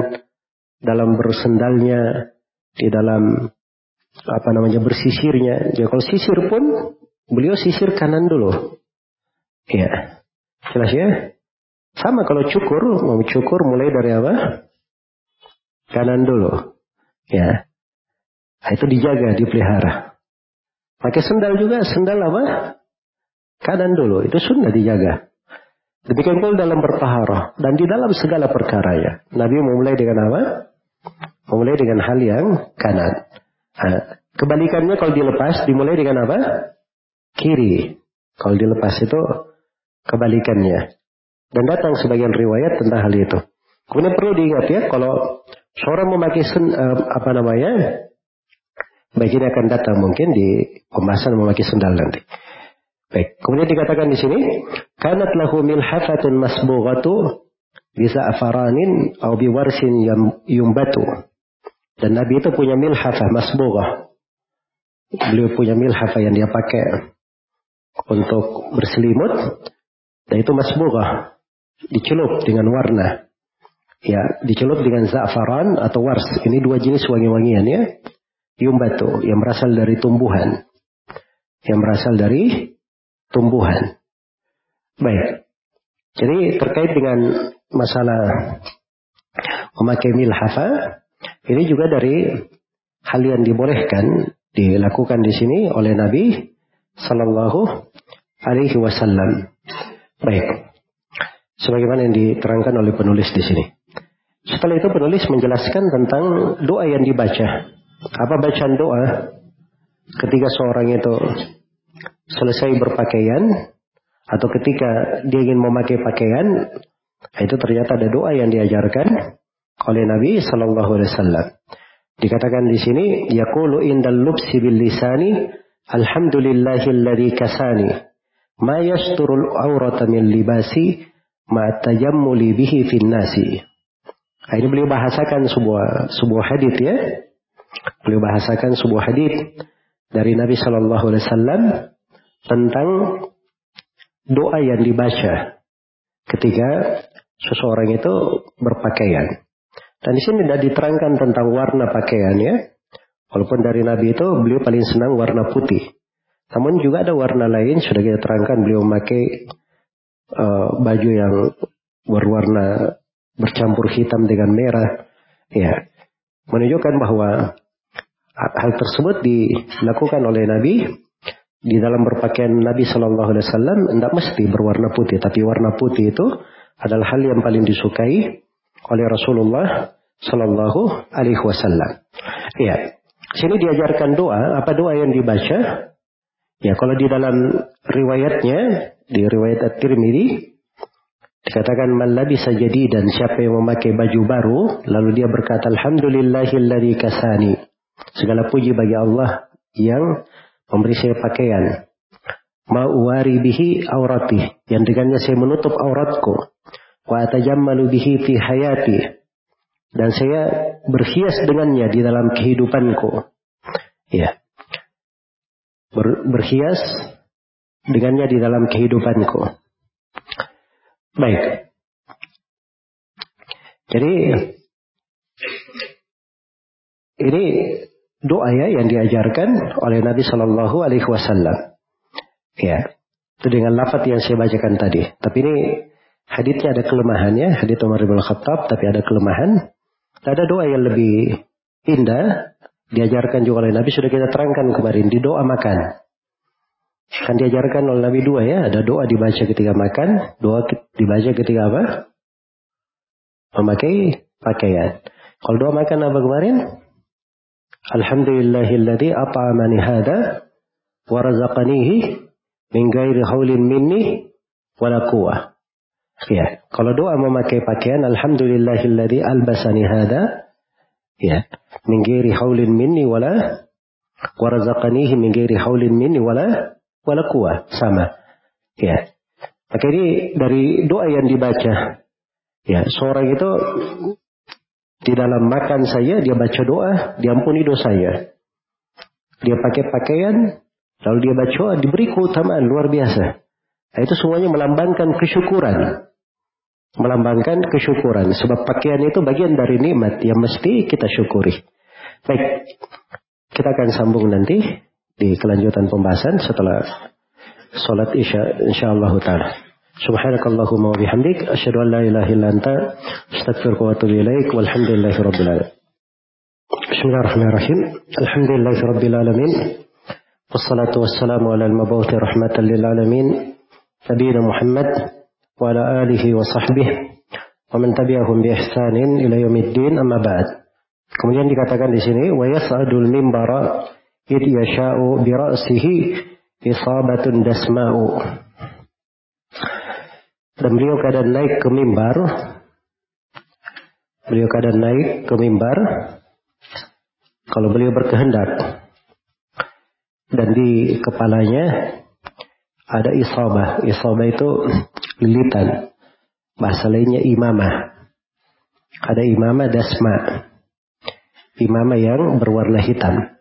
dalam bersendalnya, di dalam apa namanya bersisirnya. Jadi kalau sisir pun beliau sisir kanan dulu. Ya, jelas ya. Sama kalau cukur, mau cukur mulai dari apa? Kanan dulu. Ya. Nah, itu dijaga, dipelihara. Pakai sendal juga, sendal apa? Kanan dulu, itu sunnah dijaga. Demikian pula dalam bertaharah dan di dalam segala perkara ya. Nabi memulai dengan apa? Memulai dengan hal yang kanan. Nah, kebalikannya kalau dilepas dimulai dengan apa? Kiri. Kalau dilepas itu kebalikannya. Dan datang sebagian riwayat tentang hal itu. Kemudian perlu diingat ya, kalau seorang memakai sen, uh, apa namanya, baik ini akan datang mungkin di pembahasan memakai sendal nanti. Baik, kemudian dikatakan di sini, kanat lahu milhafatun masbughatu bisa afaranin biwarsin yang yumbatu. Dan Nabi itu punya milhafah masbughah. Beliau punya milhafah yang dia pakai untuk berselimut. Dan itu masbughah dicelup dengan warna. Ya, dicelup dengan za'faran atau wars. Ini dua jenis wangi-wangian ya. Yumbatu yang berasal dari tumbuhan. Yang berasal dari tumbuhan. Baik. Jadi terkait dengan masalah memakai milhafa, ini juga dari hal yang dibolehkan dilakukan di sini oleh Nabi Sallallahu Alaihi Wasallam. Baik sebagaimana yang diterangkan oleh penulis di sini. Setelah itu penulis menjelaskan tentang doa yang dibaca. Apa bacaan doa ketika seorang itu selesai berpakaian atau ketika dia ingin memakai pakaian, itu ternyata ada doa yang diajarkan oleh Nabi Shallallahu Alaihi Wasallam. Dikatakan di sini, yaqulu indal lubsi bil lisani, alhamdulillahilladzi kasani, ma yasturul aurata min libasi, matajammuli bihi fin nasi. Nah, ini beliau bahasakan sebuah sebuah hadis ya. Beliau bahasakan sebuah hadis dari Nabi Shallallahu Alaihi Wasallam tentang doa yang dibaca ketika seseorang itu berpakaian. Dan di sini tidak diterangkan tentang warna pakaian ya. Walaupun dari Nabi itu beliau paling senang warna putih. Namun juga ada warna lain sudah kita terangkan beliau memakai uh, baju yang berwarna bercampur hitam dengan merah. Ya, menunjukkan bahwa hal tersebut dilakukan oleh Nabi di dalam berpakaian Nabi Shallallahu Alaihi Wasallam tidak mesti berwarna putih, tapi warna putih itu adalah hal yang paling disukai oleh Rasulullah Shallallahu Alaihi Wasallam. Ya, sini diajarkan doa. Apa doa yang dibaca? Ya, kalau di dalam riwayatnya di riwayat At-Tirmidzi dikatakan malabi jadi dan siapa yang memakai baju baru lalu dia berkata alhamdulillahilladzi kasani. Segala puji bagi Allah yang memberi saya pakaian. Ma'uwari bihi aurati. Yang dengannya saya menutup auratku. Wa atajammalu bihi fi hayati. Dan saya berhias dengannya di dalam kehidupanku. Ya. Ber, berhias dengannya di dalam kehidupanku. Baik. Jadi ini doa ya yang diajarkan oleh Nabi Shallallahu Alaihi Wasallam. Ya, itu dengan lafaz yang saya bacakan tadi. Tapi ini haditsnya ada kelemahannya, hadits Umar bin Khattab, tapi ada kelemahan. Ada doa yang lebih indah diajarkan juga oleh Nabi sudah kita terangkan kemarin di doa makan. Kan diajarkan oleh Nabi dua ya, ada doa dibaca ketika makan, doa dibaca ketika apa? Memakai pakaian. Kalau doa makan apa kemarin? Alhamdulillahilladzi at'amani hada wa razaqanihi min ghairi haulin minni wala quwwah. Ya, kalau doa memakai pakaian alhamdulillahilladzi albasani hada ya, min ghairi haulin minni wala wa razaqanihi min ghairi haulin minni wala wala kuah sama. Ya. Maka ini dari doa yang dibaca. Ya, seorang itu di dalam makan saya dia baca doa, diampuni dosanya. Dia pakai pakaian, lalu dia baca doa, diberi keutamaan luar biasa. Nah, itu semuanya melambangkan kesyukuran. Melambangkan kesyukuran. Sebab pakaian itu bagian dari nikmat yang mesti kita syukuri. Baik, kita akan sambung nanti di kelanjutan pembahasan setelah salat Isya insyaallah taala. Subhanakallahumma wa bihamdik asyhadu an la ilaha illa anta astaghfiruka wa atubu ilaik walhamdulillahi rabbil alamin. Bismillahirrahmanirrahim. Alhamdulillahi rabbil alamin. Wassalatu wassalamu ala al-mabawti rahmatan lil alamin. Nabiyyina Muhammad wa ala alihi wa sahbihi wa man tabi'ahum bi ihsanin ila yaumiddin amma ba'd. Kemudian dikatakan di sini wa yas'adul mimbara id yasha'u bi ra'sihi isabatun dasma'u. Dan beliau kadang naik ke mimbar. Beliau kadang naik ke mimbar. Kalau beliau berkehendak. Dan di kepalanya ada isabah. Isabah itu lilitan. Bahasa lainnya imamah. Ada imamah dasma. Imamah yang berwarna hitam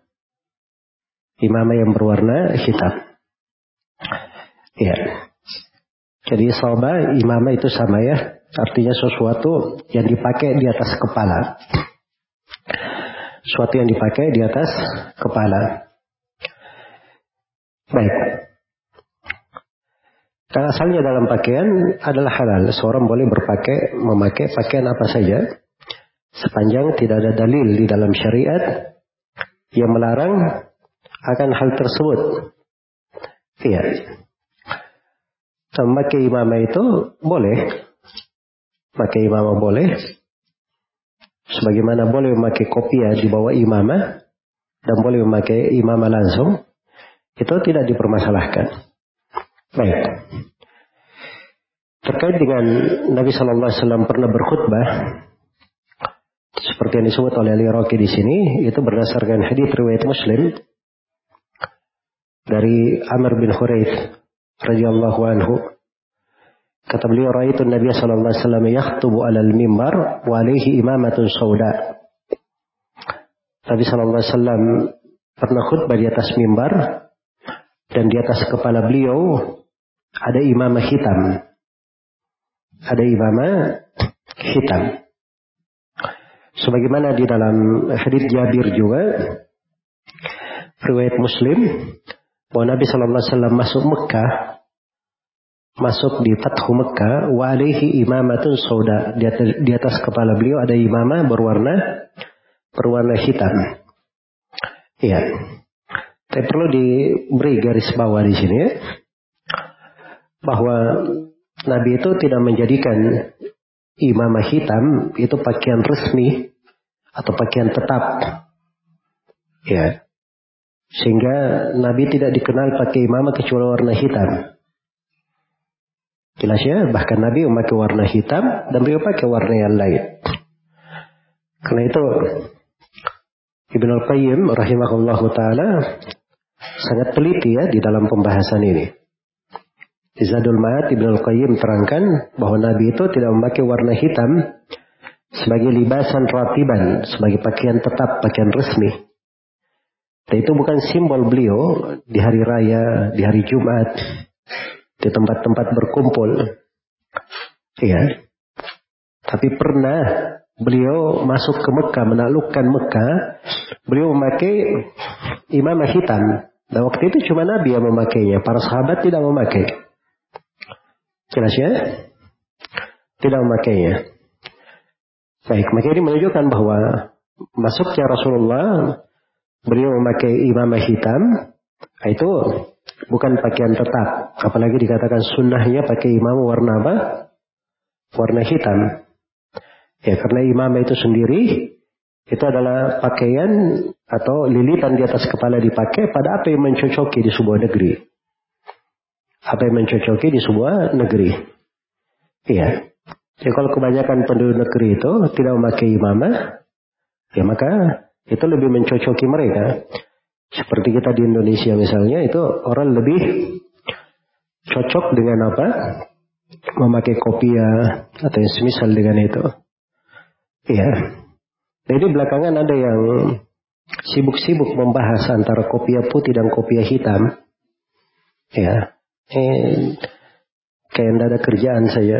imamah yang berwarna hitam. Ya. Jadi soba imamah itu sama ya. Artinya sesuatu yang dipakai di atas kepala. Sesuatu yang dipakai di atas kepala. Baik. Dan asalnya dalam pakaian adalah halal. Seorang boleh berpakai, memakai pakaian apa saja. Sepanjang tidak ada dalil di dalam syariat yang melarang akan hal tersebut. Iya. Memakai imamah itu boleh. Pakai imamah boleh. Sebagaimana boleh memakai kopiah di bawah imamah. Dan boleh memakai imamah langsung. Itu tidak dipermasalahkan. Baik. Terkait dengan Nabi Shallallahu Alaihi Wasallam pernah berkhutbah, seperti yang disebut oleh Ali Rocky di sini, itu berdasarkan hadis riwayat Muslim dari Amr bin Khuraith radhiyallahu anhu. Kata beliau raitu Nabi sallallahu alaihi wasallam yakhutubu alal mimbar wa alaihi imamatun sauda. Nabi sallallahu alaihi wasallam pernah khutbah di atas mimbar dan di atas kepala beliau ada imamah hitam. Ada imamah hitam sebagaimana di dalam hadis Jabir juga riwayat Muslim bahwa Nabi Shallallahu Alaihi Wasallam masuk Mekah masuk di Fathu Mekah wa alaihi imamatun sauda di atas, di atas kepala beliau ada imamah berwarna berwarna hitam. Iya. Tapi perlu diberi garis bawah di sini ya. Bahwa Nabi itu tidak menjadikan imamah hitam itu pakaian resmi atau pakaian tetap. Ya. Sehingga Nabi tidak dikenal pakai imamah kecuali warna hitam. Jelas ya, bahkan Nabi memakai warna hitam dan beliau pakai warna yang lain. Karena itu Ibn Al-Qayyim rahimahullah ta'ala sangat teliti ya di dalam pembahasan ini. Di Zadul Ma'ad Ibn Al-Qayyim terangkan bahwa Nabi itu tidak memakai warna hitam sebagai libasan ratiban, sebagai pakaian tetap, pakaian resmi. Dan itu bukan simbol beliau di hari raya, di hari Jumat, di tempat-tempat berkumpul. Iya. Tapi pernah beliau masuk ke Mekah, menaklukkan Mekah, beliau memakai imamah hitam. Dan waktu itu cuma Nabi yang memakainya, para sahabat tidak memakai. Jelas ya? Tidak memakainya. Baik, maka ini menunjukkan bahwa masuknya Rasulullah beliau memakai imamah hitam itu bukan pakaian tetap. Apalagi dikatakan sunnahnya pakai imam warna apa? Warna hitam. Ya karena imamah itu sendiri itu adalah pakaian atau lilitan di atas kepala dipakai pada apa yang mencocoki di sebuah negeri. Apa yang mencocoki di sebuah negeri. Iya jadi kalau kebanyakan penduduk negeri itu tidak memakai imamah ya maka itu lebih mencocoki mereka. Seperti kita di Indonesia misalnya itu orang lebih cocok dengan apa? Memakai kopiah atau yang semisal dengan itu. Ya. Jadi belakangan ada yang sibuk-sibuk membahas antara kopiah putih dan kopiah hitam. Ya. Eh, kayak tidak ada kerjaan saja.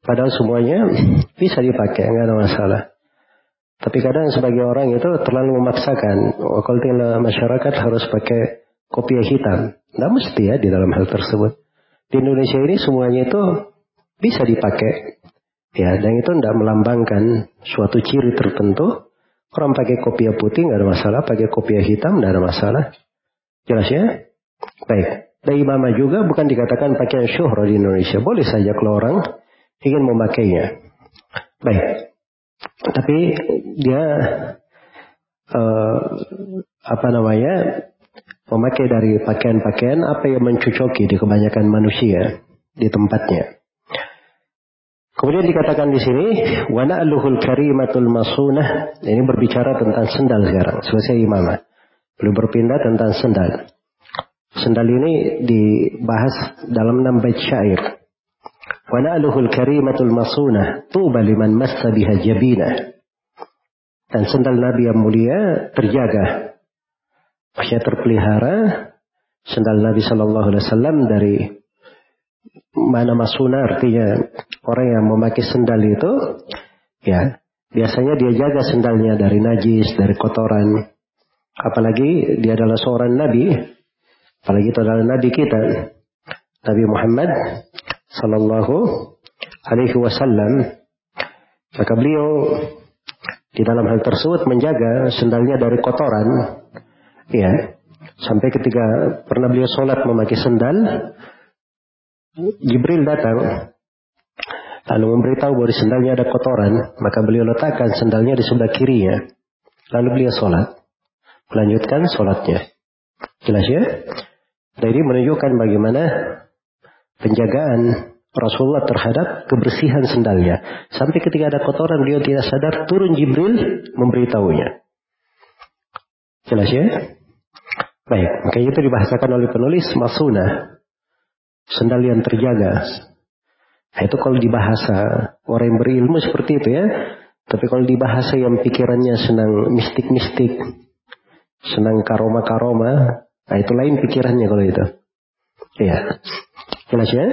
Padahal semuanya bisa dipakai, nggak ada masalah. Tapi kadang sebagai orang itu terlalu memaksakan. Tinggal masyarakat harus pakai kopiah hitam. Tidak mesti ya di dalam hal tersebut. Di Indonesia ini semuanya itu bisa dipakai. Ya, dan itu tidak melambangkan suatu ciri tertentu. Orang pakai kopiah putih nggak ada masalah, pakai kopiah hitam nggak ada masalah. Jelas ya? Baik. Dan imamah juga bukan dikatakan pakaian syuhra di Indonesia. Boleh saja kalau orang ingin memakainya. Baik. Tapi dia uh, apa namanya memakai dari pakaian-pakaian apa yang mencocoki di kebanyakan manusia di tempatnya. Kemudian dikatakan di sini wana aluhul karimatul masunah. Ini berbicara tentang sendal sekarang. Selesai imamah. Belum berpindah tentang sendal. Sendal ini dibahas dalam enam bait syair. وناله الكريمة المصونة طوبى liman massa biha jabina. Dan sendal Nabi yang mulia terjaga. Maksudnya terpelihara sendal Nabi Shallallahu Alaihi Wasallam dari mana masuna artinya orang yang memakai sendal itu ya biasanya dia jaga sendalnya dari najis dari kotoran apalagi dia adalah seorang nabi apalagi itu adalah nabi kita Nabi Muhammad Sallallahu Alaihi Wasallam. Maka beliau di dalam hal tersebut menjaga sendalnya dari kotoran. Ya sampai ketika pernah beliau sholat memakai sendal Jibril datang lalu memberitahu bahwa di sendalnya ada kotoran. Maka beliau letakkan sendalnya di sebelah kirinya. Lalu beliau sholat. Melanjutkan sholatnya. Jelas ya? Jadi menunjukkan bagaimana penjagaan Rasulullah terhadap kebersihan sendalnya. Sampai ketika ada kotoran beliau tidak sadar turun Jibril memberitahunya. Jelas ya? Baik, makanya itu dibahasakan oleh penulis masuna. Sendal yang terjaga. Nah, itu kalau dibahasa orang yang berilmu seperti itu ya. Tapi kalau dibahasa yang pikirannya senang mistik-mistik, senang karoma-karoma, nah itu lain pikirannya kalau itu. Iya. Jelas ya?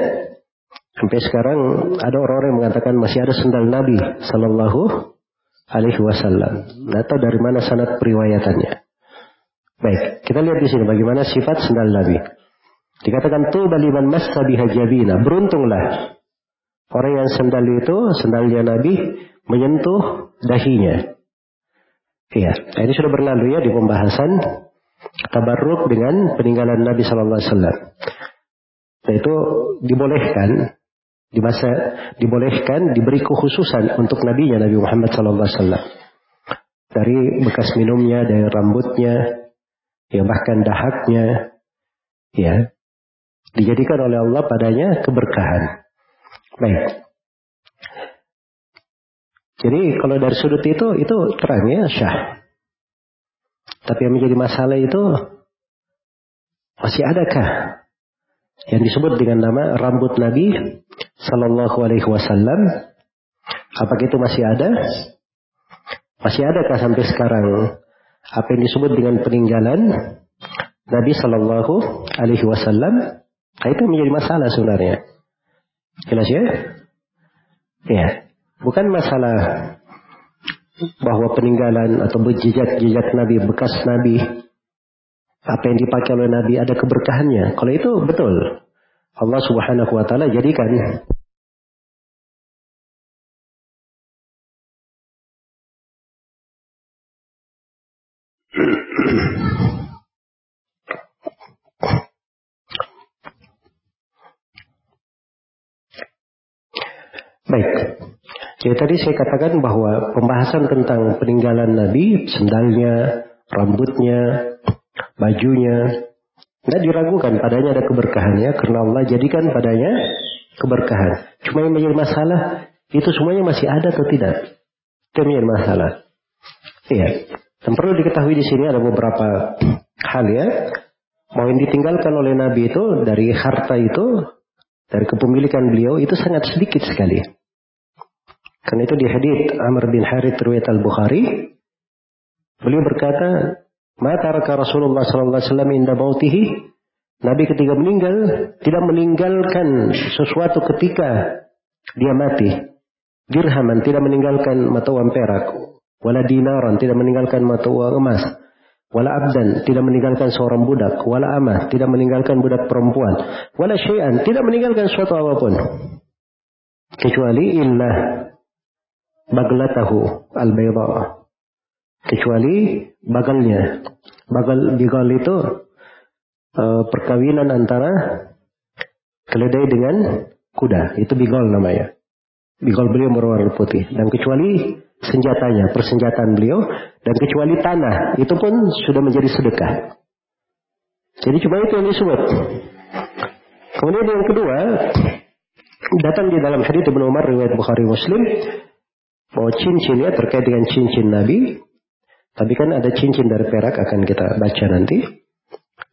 Sampai sekarang ada orang-orang yang mengatakan masih ada sendal Nabi Sallallahu Alaihi Wasallam. Tahu dari mana sanad periwayatannya. Baik, kita lihat di sini bagaimana sifat sendal Nabi. Dikatakan tuh baliman massa bihajabina. Beruntunglah orang yang sendal itu, sendalnya Nabi menyentuh dahinya. Iya, nah ini sudah berlalu ya di pembahasan tabarruk dengan peninggalan Nabi Shallallahu Alaihi Wasallam. Nah itu dibolehkan di masa dibolehkan diberi kekhususan untuk nabinya Nabi Muhammad Wasallam dari bekas minumnya, dari rambutnya, ya bahkan dahaknya, ya dijadikan oleh Allah padanya keberkahan. Baik. Jadi kalau dari sudut itu itu terang ya syah. Tapi yang menjadi masalah itu masih adakah yang disebut dengan nama rambut Nabi Sallallahu Alaihi Wasallam? Apakah itu masih ada? Masih adakah sampai sekarang apa yang disebut dengan peninggalan Nabi Sallallahu Alaihi Wasallam? Nah, itu menjadi masalah sebenarnya. Jelas ya? Ya, bukan masalah bahwa peninggalan atau jejak-jejak Nabi, bekas Nabi, apa yang dipakai oleh Nabi ada keberkahannya. Kalau itu betul. Allah Subhanahu wa taala jadikan Baik. Jadi tadi saya katakan bahwa pembahasan tentang peninggalan Nabi, sendalnya, rambutnya, bajunya, tidak diragukan padanya ada keberkahannya karena Allah jadikan padanya keberkahan. Cuma yang menjadi masalah itu semuanya masih ada atau tidak? Itu yang masalah. Iya. Dan perlu diketahui di sini ada beberapa hal ya. Mau yang ditinggalkan oleh Nabi itu dari harta itu, dari kepemilikan beliau itu sangat sedikit sekali. Karena itu di hadits Amr bin Harith riwayat Al-Bukhari, beliau berkata, "Mata raka Rasulullah sallallahu alaihi wasallam inda mautihi?" Nabi ketika meninggal tidak meninggalkan sesuatu ketika dia mati. Dirhaman tidak meninggalkan mata uang perak, wala dinaran tidak meninggalkan mata uang emas, wala abdan tidak meninggalkan seorang budak, wala amah tidak meninggalkan budak perempuan, wala syai'an tidak meninggalkan sesuatu apa pun. Kecuali illa baglatahu al bayda kecuali bagalnya. Bagal bigal itu uh, perkawinan antara keledai dengan kuda. Itu bigal namanya. Bigal beliau berwarna putih. Dan kecuali senjatanya persenjataan beliau dan kecuali tanah itu pun sudah menjadi sedekah. Jadi cuma itu yang disebut. Kemudian yang kedua datang di dalam hadits Ibnu Umar riwayat Bukhari Muslim bahwa cincin ya terkait dengan cincin Nabi. Tapi kan ada cincin dari perak akan kita baca nanti.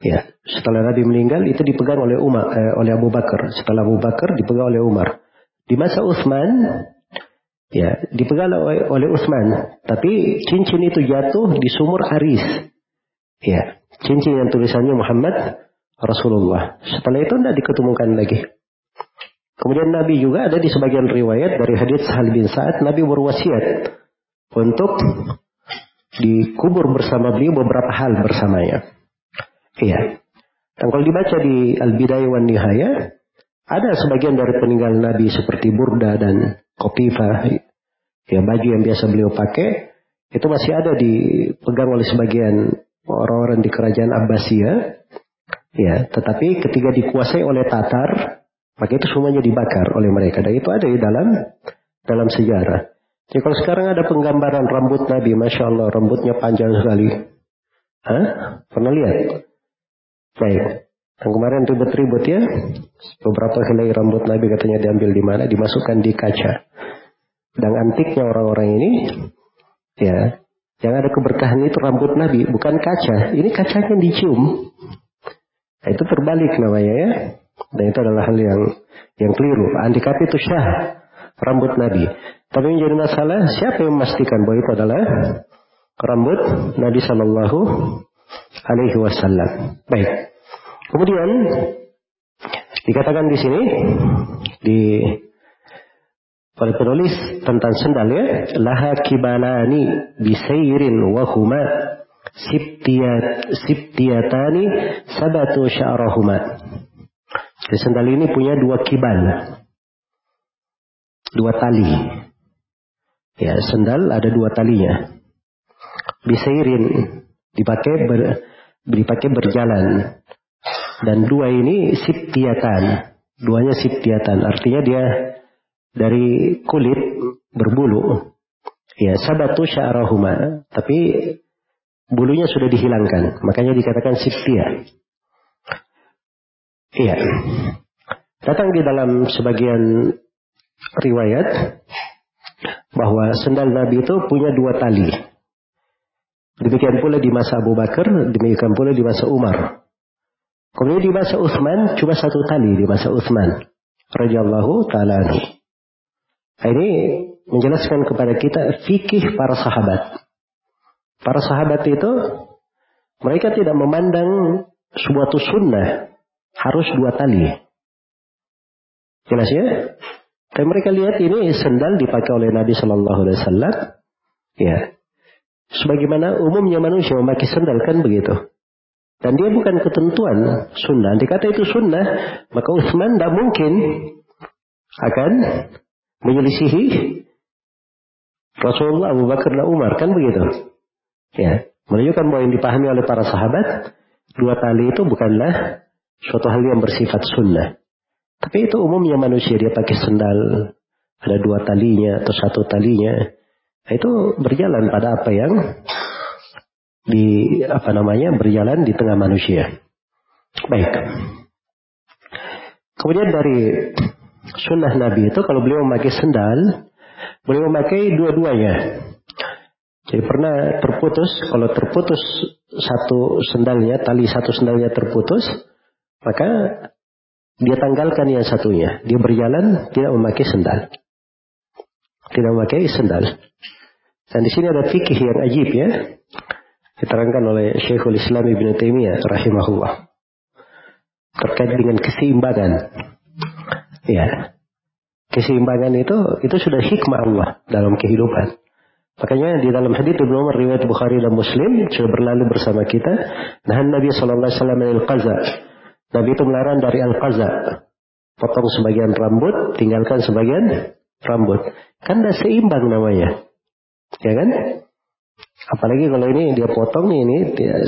Ya, setelah Nabi meninggal itu dipegang oleh Umar, eh, oleh Abu Bakar. Setelah Abu Bakar dipegang oleh Umar. Di masa Utsman, ya dipegang oleh, oleh Utsman. Tapi cincin itu jatuh di sumur Aris. Ya, cincin yang tulisannya Muhammad Rasulullah. Setelah itu tidak diketemukan lagi. Kemudian Nabi juga ada di sebagian riwayat dari hadis Sahal bin Sa'ad, Nabi berwasiat untuk dikubur bersama beliau beberapa hal bersamanya. Iya. Dan kalau dibaca di Al-Bidayah wan Nihayah, ada sebagian dari peninggalan Nabi seperti burda dan kopifa, ya baju yang biasa beliau pakai, itu masih ada dipegang oleh sebagian orang-orang di kerajaan Abbasiyah. Ya, tetapi ketika dikuasai oleh Tatar, maka itu semuanya dibakar oleh mereka. Dan itu ada di dalam dalam sejarah. Jadi kalau sekarang ada penggambaran rambut Nabi, Masya Allah, rambutnya panjang sekali. Hah? Pernah lihat? Baik. Yang kemarin ribut-ribut ya. Beberapa helai rambut Nabi katanya diambil di mana? Dimasukkan di kaca. Dan antiknya orang-orang ini, ya, yang ada keberkahan itu rambut Nabi, bukan kaca. Ini kacanya dicium. Nah, itu terbalik namanya ya. Dan itu adalah hal yang yang keliru. Andikat itu syah rambut Nabi. Tapi yang jadi masalah siapa yang memastikan bahwa itu adalah rambut Nabi Shallallahu Alaihi Wasallam. Baik. Kemudian dikatakan di sini di oleh penulis tentang sendal ya laha kibalani bisairin wahuma sibtiyat sibtiyatani sabatu sya'rahuma sendal ini punya dua kibal. Dua tali. Ya, sendal ada dua talinya. Bisa irin dipakai ber, dipakai berjalan. Dan dua ini siptiatan. Duanya siptiatan. Artinya dia dari kulit berbulu. Ya, sabatu sya'rahuma. Tapi bulunya sudah dihilangkan. Makanya dikatakan siptia. Iya. Datang di dalam sebagian riwayat bahwa sendal Nabi itu punya dua tali. Demikian pula di masa Abu Bakar, demikian pula di masa Umar. Kemudian di masa Uthman cuma satu tali di masa Uthman. Radiyallahu ta'ala Ini menjelaskan kepada kita fikih para sahabat. Para sahabat itu mereka tidak memandang suatu sunnah harus dua tali. Jelas ya? Dan mereka lihat ini sendal dipakai oleh Nabi Shallallahu Alaihi Wasallam. Ya, sebagaimana umumnya manusia memakai sendal kan begitu. Dan dia bukan ketentuan sunnah. Dikata itu sunnah, maka Utsman tidak mungkin akan menyelisihi Rasulullah Abu Bakar dan Umar kan begitu. Ya, menunjukkan bahwa yang dipahami oleh para sahabat dua tali itu bukanlah suatu hal yang bersifat sunnah. Tapi itu umumnya manusia dia pakai sendal ada dua talinya atau satu talinya. Nah, itu berjalan pada apa yang di apa namanya berjalan di tengah manusia. Baik. Kemudian dari sunnah Nabi itu kalau beliau memakai sendal, beliau memakai dua-duanya. Jadi pernah terputus, kalau terputus satu sendalnya, tali satu sendalnya terputus, maka dia tanggalkan yang satunya. Dia berjalan tidak memakai sendal. Tidak memakai sendal. Dan di sini ada fikih yang ajib ya. Diterangkan oleh Syekhul Islam Ibn Taimiyah rahimahullah. Terkait dengan keseimbangan. Ya. Keseimbangan itu itu sudah hikmah Allah dalam kehidupan. Makanya di dalam hadis Ibnu Umar riwayat Bukhari dan Muslim sudah berlalu bersama kita. Nah Nabi Shallallahu Alaihi Wasallam al-qaza Nabi itu melarang dari al-qaza. Potong sebagian rambut, tinggalkan sebagian rambut. Kan tidak seimbang namanya. Ya kan? Apalagi kalau ini dia potong nih, ini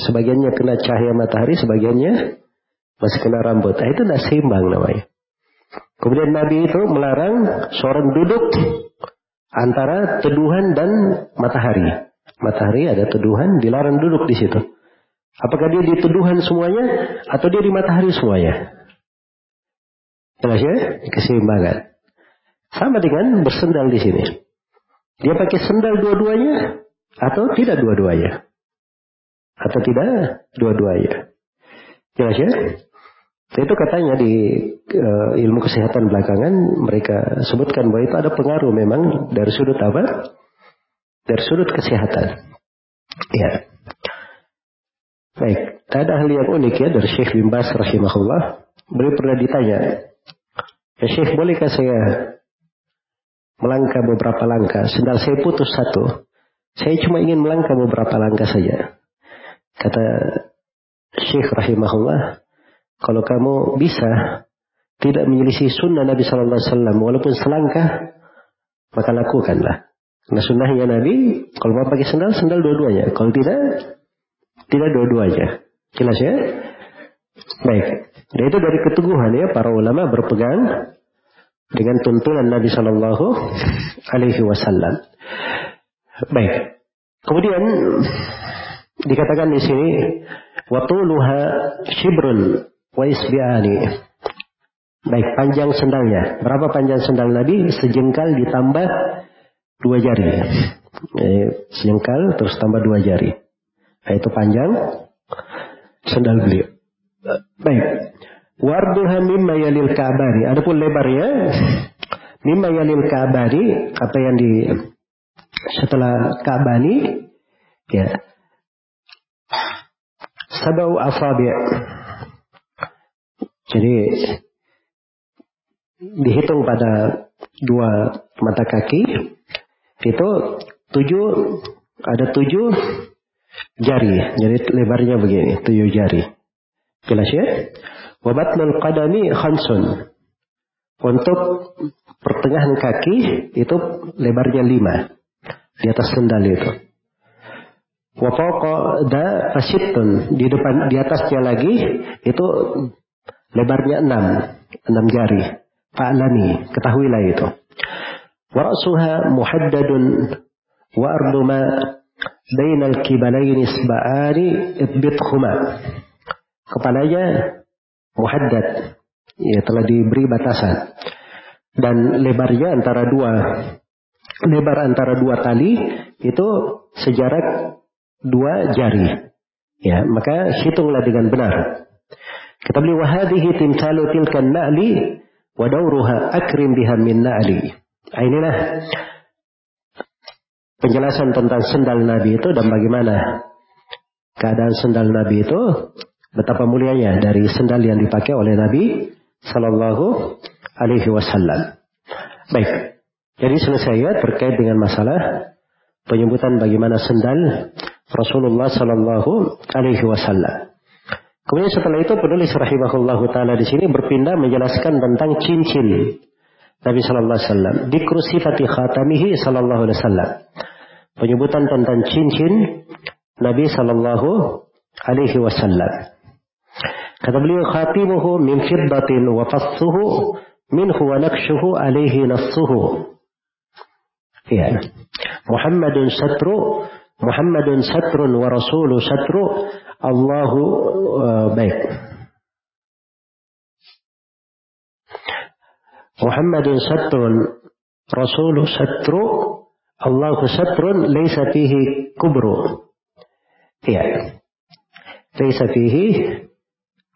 sebagiannya kena cahaya matahari, sebagiannya masih kena rambut. Nah, itu tidak seimbang namanya. Kemudian Nabi itu melarang seorang duduk antara teduhan dan matahari. Matahari ada teduhan, dilarang duduk di situ. Apakah dia di teduhan semuanya atau dia di matahari semuanya? Jelas ya? Keseimbangan. Sama dengan bersendal di sini. Dia pakai sendal dua-duanya atau tidak dua-duanya? Atau tidak dua-duanya? Jelas ya? Itu katanya di uh, ilmu kesehatan belakangan mereka sebutkan bahwa itu ada pengaruh memang dari sudut apa? Dari sudut kesehatan. Ya. Baik, ada hal yang unik ya dari Syekh bin Bas rahimahullah. Beliau pernah ditanya, ya Syekh bolehkah saya melangkah beberapa langkah, sedang saya putus satu. Saya cuma ingin melangkah beberapa langkah saja. Kata Syekh rahimahullah, kalau kamu bisa tidak menyelisih sunnah Nabi Sallallahu Alaihi Wasallam walaupun selangkah, maka lakukanlah. Karena sunnahnya Nabi, kalau mau pakai sendal, sendal dua-duanya. Kalau tidak, tidak dua-duanya. Jelas ya? Baik. Dan itu dari keteguhan ya para ulama berpegang dengan tuntunan Nabi Shallallahu Alaihi Wasallam. Baik. Kemudian dikatakan di sini watuluha shibrun wa isbi'ani. Baik, panjang sendalnya. Berapa panjang sendal Nabi? Sejengkal ditambah dua jari. Eh, sejengkal terus tambah dua jari. Nah, itu panjang sendal beliau. Baik. Warduha mimma yalil kabari. Adapun lebarnya mimma yalil kabari apa yang di setelah kabani ya sabau asabi. Jadi dihitung pada dua mata kaki itu tujuh ada tujuh jari. Jadi lebarnya begini, tujuh jari. Jelas ya? Wabatnul qadami khamsun. Untuk pertengahan kaki itu lebarnya lima. Di atas sendal itu. Wafoko da fasitun. Di depan, di atasnya lagi itu lebarnya enam. Enam jari. Fa'lani. Ketahuilah itu. Warasuha muhaddadun wa arduma bainal kibalaini isba'ani itbithuma. Kepalanya muhaddad. Ya, telah diberi batasan. Dan lebarnya antara dua lebar antara dua tali itu sejarak dua jari. Ya, maka hitunglah dengan benar. Kita beli wahadihi timsalu tilkan na'li wa dauruha akrim biha min na'li. Nah, inilah penjelasan tentang sendal Nabi itu dan bagaimana keadaan sendal Nabi itu betapa mulianya dari sendal yang dipakai oleh Nabi Sallallahu Alaihi Wasallam. Baik, jadi selesai ya terkait dengan masalah penyebutan bagaimana sendal Rasulullah Sallallahu Alaihi Wasallam. Kemudian setelah itu penulis rahimahullah taala di sini berpindah menjelaskan tentang cincin Nabi Sallallahu Alaihi Wasallam. Di sifati khatamihi Sallallahu Alaihi Wasallam. Penyebutan tentang cincin Nabi Sallallahu Alaihi Wasallam. Kata beliau khatimuhu min fiddatin wa fassuhu minhu wa nakshuhu alaihi nassuhu. Ya. Muhammadun satru Muhammadun satrun wa rasulu satru Allahu uh, baik. Muhammadun satrun rasulu satru Allahu satrun laisa fihi kubru. Ya. Laisa fihi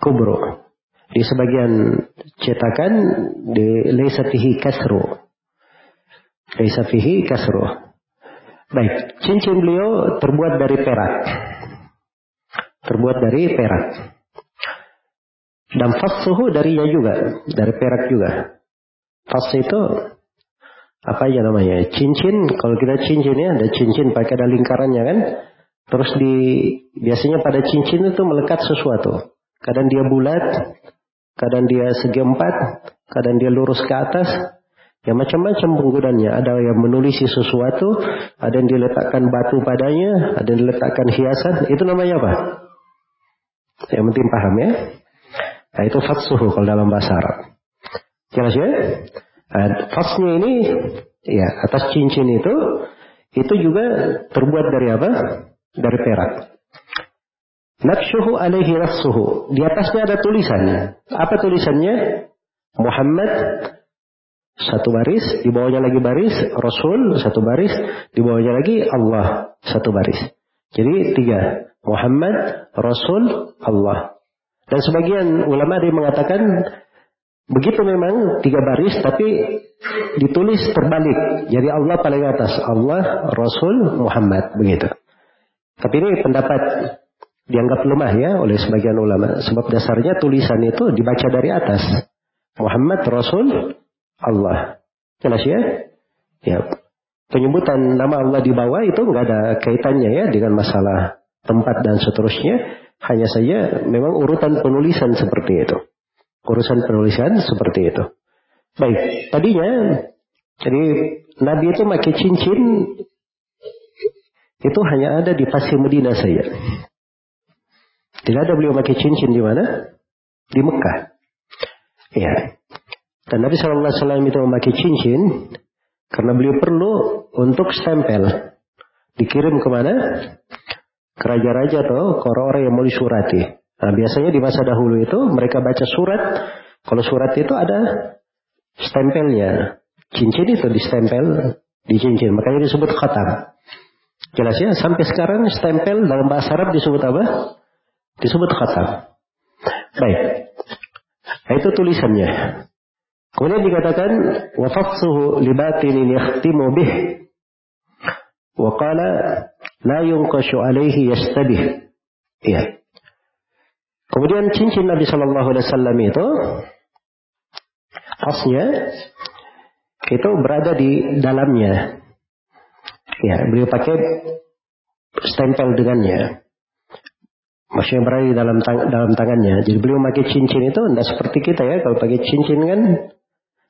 kubru. Di sebagian cetakan di laisa fihi kasru. Laisa fihi kasru. Baik, cincin beliau terbuat dari perak. Terbuat dari perak. Dan suhu darinya juga, dari perak juga. Fas itu apa aja namanya? Cincin, kalau kita cincin ya, ada cincin pakai ada lingkarannya kan. Terus di biasanya pada cincin itu melekat sesuatu. Kadang dia bulat, kadang dia segi empat, kadang dia lurus ke atas, Ya macam-macam penggunaannya. Ada yang menulisi sesuatu, ada yang diletakkan batu padanya, ada yang diletakkan hiasan. Itu namanya apa? Yang penting paham ya. Nah itu fatsuhu kalau dalam bahasa Arab. Jelas ya? Fasnya ini, ya atas cincin itu, itu juga terbuat dari apa? Dari perak. Nakshuhu alaihi nafsuhu. Di atasnya ada tulisannya. Apa tulisannya? Muhammad satu baris, di bawahnya lagi baris Rasul, satu baris, di bawahnya lagi Allah, satu baris. Jadi tiga, Muhammad, Rasul, Allah. Dan sebagian ulama ada yang mengatakan begitu memang tiga baris, tapi ditulis terbalik. Jadi Allah paling atas, Allah, Rasul, Muhammad, begitu. Tapi ini pendapat dianggap lemah ya oleh sebagian ulama. Sebab dasarnya tulisan itu dibaca dari atas. Muhammad, Rasul, Allah. Jelas ya? Ya. Penyebutan nama Allah di bawah itu nggak ada kaitannya ya dengan masalah tempat dan seterusnya. Hanya saja memang urutan penulisan seperti itu. Urusan penulisan seperti itu. Baik, tadinya jadi Nabi itu pakai cincin itu hanya ada di Pasir Medina saja. Tidak ada beliau pakai cincin di mana? Di Mekah. Ya. Dan Nabi Wasallam itu memakai cincin karena beliau perlu untuk stempel. Dikirim ke mana? Ke raja-raja atau ke orang-orang yang mau disurati. Nah, biasanya di masa dahulu itu mereka baca surat. Kalau surat itu ada stempelnya. Cincin itu di stempel di cincin. Makanya disebut khatam. Jelas ya, sampai sekarang stempel dalam bahasa Arab disebut apa? Disebut khatam. Baik. Nah, itu tulisannya. Kemudian dikatakan wa fafsuhu li batinin yakhtimu bih wa qala la yunqashu alaihi yastabih. Iya. Kemudian cincin Nabi Shallallahu Alaihi Wasallam itu khasnya itu berada di dalamnya. Ya, beliau pakai stempel dengannya. Maksudnya berada di dalam tang dalam tangannya. Jadi beliau pakai cincin itu tidak seperti kita ya. Kalau pakai cincin kan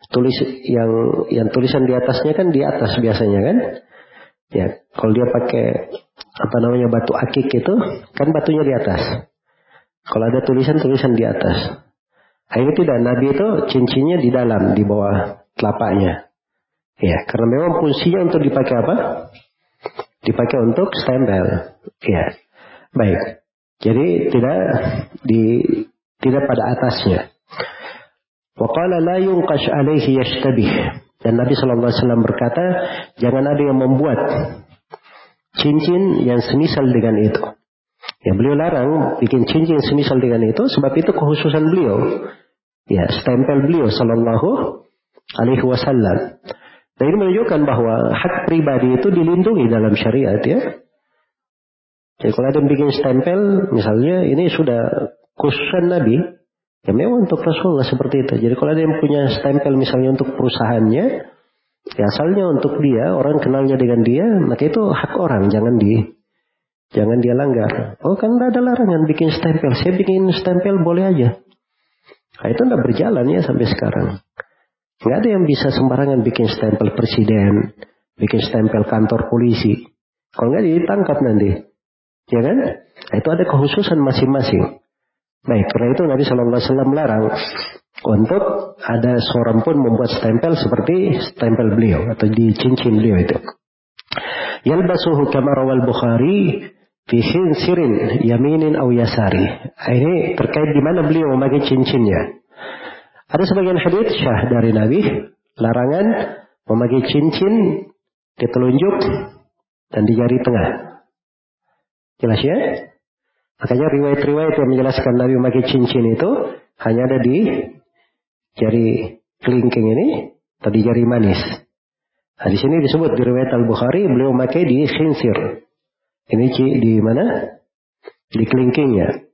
tulis yang yang tulisan di atasnya kan di atas biasanya kan. Ya, kalau dia pakai apa namanya batu akik itu kan batunya di atas. Kalau ada tulisan-tulisan di atas. Ini tidak Nabi itu cincinnya di dalam di bawah telapaknya. Ya, karena memang fungsinya untuk dipakai apa? Dipakai untuk stempel. Ya. Baik. Jadi tidak di tidak pada atasnya. Waqala la yunqash alaihi yashtabih. Dan Nabi SAW berkata, jangan ada yang membuat cincin yang semisal dengan itu. Ya beliau larang bikin cincin semisal dengan itu sebab itu kekhususan beliau. Ya, stempel beliau sallallahu alaihi wasallam. Dan ini menunjukkan bahwa hak pribadi itu dilindungi dalam syariat ya. Jadi kalau ada yang bikin stempel, misalnya ini sudah khususan Nabi, ya memang untuk Rasulullah seperti itu. Jadi kalau ada yang punya stempel misalnya untuk perusahaannya, ya asalnya untuk dia, orang kenalnya dengan dia, maka itu hak orang, jangan di jangan dia langgar. Oh kan tidak ada larangan bikin stempel, saya bikin stempel boleh aja. Nah, itu tidak berjalan ya sampai sekarang. Nggak ada yang bisa sembarangan bikin stempel presiden, bikin stempel kantor polisi. Kalau nggak ditangkap nanti. Ya kan? Nah, itu ada kekhususan masing-masing. Baik, karena itu Nabi Shallallahu Alaihi Wasallam larang untuk ada seorang pun membuat stempel seperti stempel beliau atau di cincin beliau itu. Yalbasuhu kama rawal Bukhari fi sirin yaminin aw yasari. Ini terkait di mana beliau memakai cincinnya. Ada sebagian hadis syah dari Nabi larangan memakai cincin di telunjuk dan di jari tengah. Jelas ya? Makanya riwayat-riwayat yang menjelaskan Nabi memakai cincin itu hanya ada di jari kelingking ini atau di jari manis. Nah, di sini disebut di riwayat Al-Bukhari beliau memakai di khinsir. Ini di mana? Di kelingkingnya.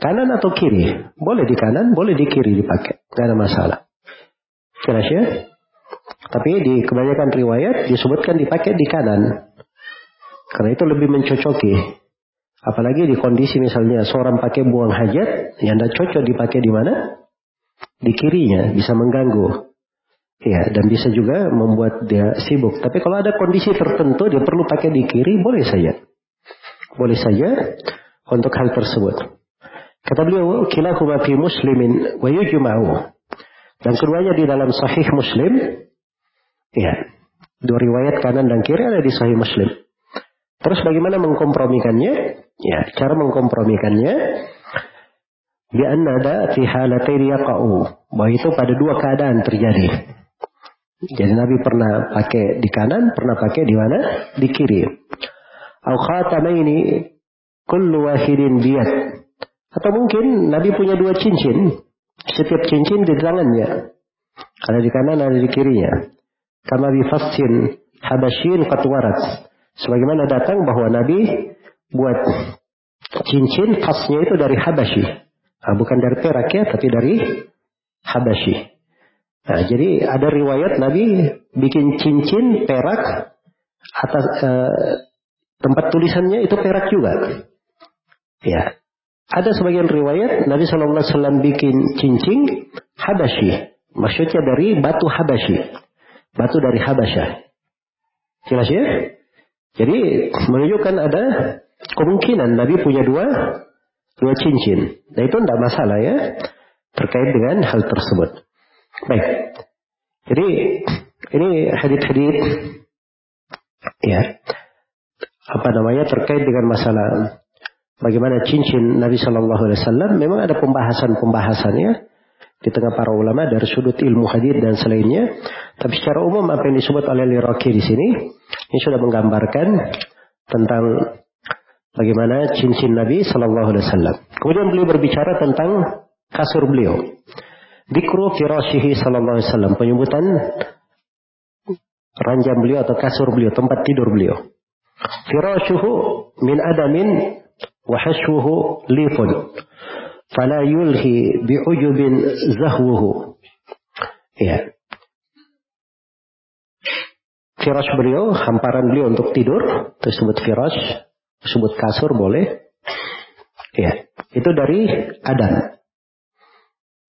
Kanan atau kiri? Boleh di kanan, boleh di kiri dipakai. Tidak ada masalah. Jelas ya? Tapi di kebanyakan riwayat disebutkan dipakai di kanan. Karena itu lebih mencocoki. Apalagi di kondisi misalnya seorang pakai buang hajat, yang tidak cocok dipakai di mana? Di kirinya, bisa mengganggu. Ya, dan bisa juga membuat dia sibuk. Tapi kalau ada kondisi tertentu dia perlu pakai di kiri, boleh saja. Boleh saja untuk hal tersebut. Kata beliau, kilahuma fi muslimin wa yujma'u. Dan keduanya di dalam sahih muslim. Ya, dua riwayat kanan dan kiri ada di sahih muslim. Terus bagaimana mengkompromikannya? Ya, cara mengkompromikannya bi ada fi halatayn yaqa'u. Bahwa itu pada dua keadaan terjadi. Jadi Nabi pernah pakai di kanan, pernah pakai di mana? Di kiri. Au khatamaini kullu wahidin biyad. Atau mungkin Nabi punya dua cincin. Setiap cincin di tangannya. Ada di kanan, ada di kirinya. Kama bifassin habasyin qatwarat. Sebagaimana datang bahwa Nabi buat cincin khasnya itu dari Habasyi. Nah, bukan dari perak ya, tapi dari Habasyi. Nah, jadi ada riwayat Nabi bikin cincin perak atas eh, tempat tulisannya itu perak juga. Ya. Ada sebagian riwayat Nabi Shallallahu Alaihi Wasallam bikin cincin Habasyi. Maksudnya dari batu Habasyi. Batu dari Habasyah. Jelas ya? Jadi menunjukkan ada kemungkinan Nabi punya dua dua cincin. Nah itu tidak masalah ya terkait dengan hal tersebut. Baik. Jadi ini hadit-hadit ya apa namanya terkait dengan masalah bagaimana cincin Nabi Shallallahu Alaihi Wasallam. Memang ada pembahasan-pembahasannya di tengah para ulama dari sudut ilmu hadis dan selainnya. Tapi secara umum apa yang disebut oleh Liraki di sini ini sudah menggambarkan tentang bagaimana cincin Nabi Shallallahu Alaihi Wasallam. Kemudian beliau berbicara tentang kasur beliau. Dikru firashihi Sallallahu Alaihi Wasallam penyebutan ranjang beliau atau kasur beliau tempat tidur beliau. Firashuhu min adamin wa hashwuhu lifun fala yulhi bi'ujubin zahwuhu. Ya. Firash beliau, hamparan beliau untuk tidur, tersebut firash, tersebut kasur boleh. Ya. Itu dari Adam.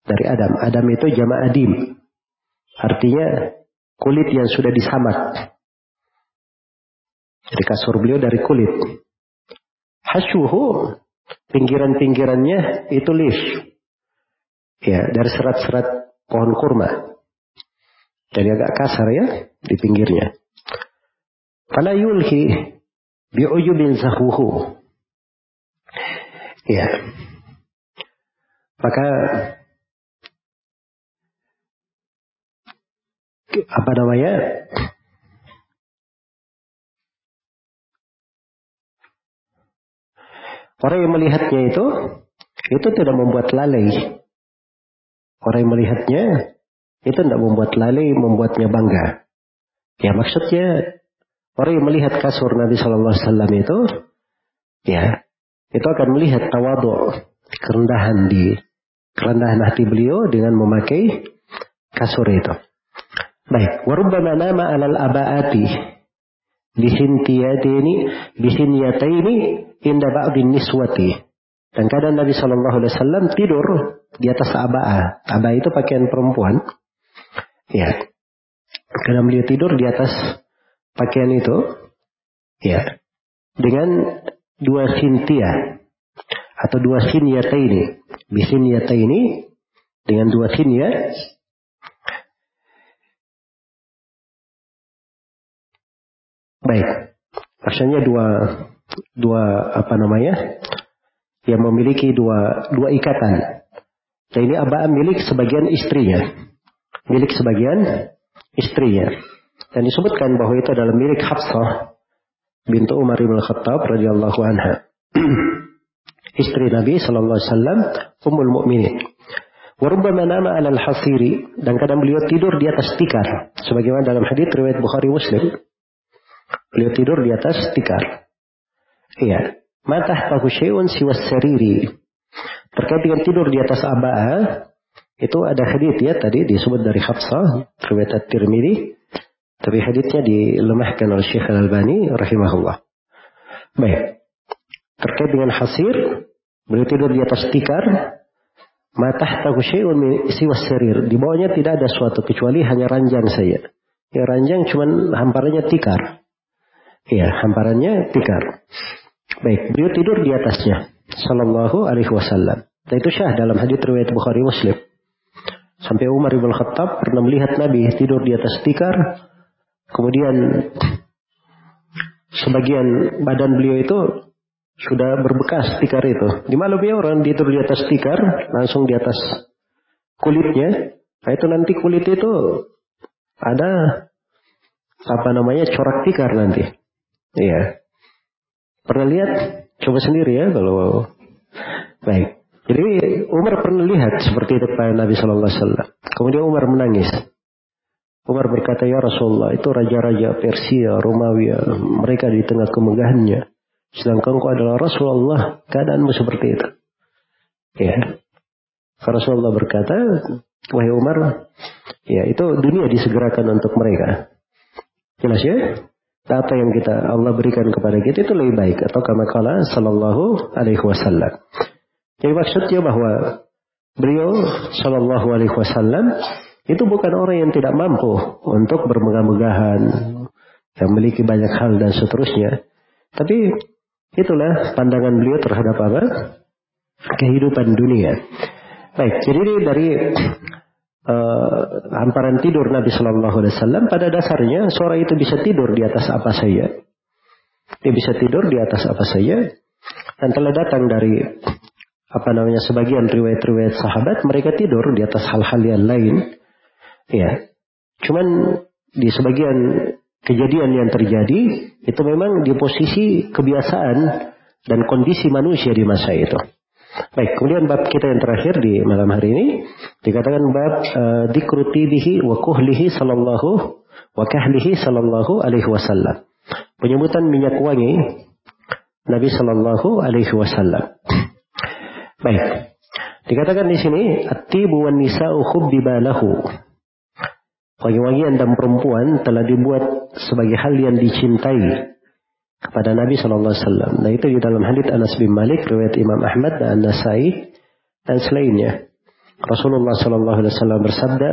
Dari Adam. Adam itu jama adim. Artinya kulit yang sudah disamat. Jadi kasur beliau dari kulit. Hasyuhu, pinggiran-pinggirannya itu lif. Ya, dari serat-serat pohon kurma. Jadi agak kasar ya di pinggirnya. Fala yulhi bi'ujubin zahuhu. Ya. Maka apa namanya? Orang yang melihatnya itu itu tidak membuat lalai. Orang yang melihatnya itu tidak membuat lalai, membuatnya bangga. Ya maksudnya orang yang melihat kasur Nabi Shallallahu Alaihi itu, ya itu akan melihat tawadu, kerendahan di kerendahan hati beliau dengan memakai kasur itu. Baik, warubbama nama alal abaati bihintiyataini bihinyataini inda ba'din niswati. Dan kadang Nabi Shallallahu Alaihi Wasallam tidur di atas abaa. Abaa itu pakaian perempuan. Ya. Kadang beliau tidur di atas pakaian itu. Ya. Dengan dua sintia atau dua sinyata ini. Bisinyata ini dengan dua sinya Baik. Maksudnya dua dua apa namanya? Yang memiliki dua dua ikatan. Dan ini Abah milik sebagian istrinya. Milik sebagian istrinya. Dan disebutkan bahwa itu adalah milik Hafsah bintu Umar bin Khattab radhiyallahu anha. *clears throat* Istri Nabi sallallahu alaihi wasallam ummul mukminin. Warubbama nama alal hasiri dan kadang beliau tidur di atas tikar sebagaimana dalam hadis riwayat Bukhari Muslim Beliau tidur di atas tikar. Iya. Matah syai'un siwas seriri. Terkait dengan tidur di atas abaa, itu ada hadith ya tadi disebut dari Hafsah, riwayat At-Tirmidzi. Tapi hadithnya dilemahkan oleh Syekh Al-Albani rahimahullah. Baik. Terkait dengan hasir, beliau tidur di atas tikar, matah syai'un siwas serir. Di bawahnya tidak ada suatu kecuali hanya ranjang saya. Ya ranjang cuman hamparannya tikar. Ya, hamparannya tikar. Baik, beliau tidur di atasnya. Sallallahu alaihi wasallam. Dan itu syah dalam hadis riwayat Bukhari Muslim. Sampai Umar bin Khattab pernah melihat Nabi tidur di atas tikar. Kemudian sebagian badan beliau itu sudah berbekas tikar itu. Di malam orang tidur di atas tikar, langsung di atas kulitnya. Nah itu nanti kulit itu ada apa namanya corak tikar nanti. Iya. Pernah lihat? Coba sendiri ya kalau baik. Jadi Umar pernah lihat seperti itu kepada Nabi Shallallahu Alaihi Wasallam. Kemudian Umar menangis. Umar berkata, Ya Rasulullah, itu raja-raja Persia, Romawi, mereka di tengah kemegahannya. Sedangkan kau adalah Rasulullah, keadaanmu seperti itu. Ya. Rasulullah berkata, Wahai Umar, ya itu dunia disegerakan untuk mereka. Jelas ya? Apa yang kita Allah berikan kepada kita itu lebih baik atau kama kala sallallahu alaihi wasallam. Jadi maksudnya bahwa beliau sallallahu alaihi wasallam itu bukan orang yang tidak mampu untuk bermegah-megahan, yang memiliki banyak hal dan seterusnya. Tapi itulah pandangan beliau terhadap apa? Kehidupan dunia. Baik, jadi dari uh, hamparan tidur Nabi Shallallahu Alaihi Wasallam pada dasarnya seorang itu bisa tidur di atas apa saja. Dia bisa tidur di atas apa saja dan telah datang dari apa namanya sebagian riwayat-riwayat sahabat mereka tidur di atas hal-hal yang lain. Ya, cuman di sebagian kejadian yang terjadi itu memang di posisi kebiasaan dan kondisi manusia di masa itu. Baik, kemudian bab kita yang terakhir di malam hari ini dikatakan bab uh, dikrutidihi wa kuhlihi sallallahu wa kahlihi sallallahu alaihi wasallam. Penyebutan minyak wangi Nabi sallallahu alaihi wasallam. Baik. Dikatakan di sini at-tibu wan nisa'u khubbiba lahu. Wangi-wangian dan perempuan telah dibuat sebagai hal yang dicintai kepada Nabi Shallallahu Alaihi Wasallam. Nah itu di dalam hadits Anas bin Malik, riwayat Imam Ahmad dan Nasai dan selainnya. Rasulullah Shallallahu Alaihi Wasallam bersabda,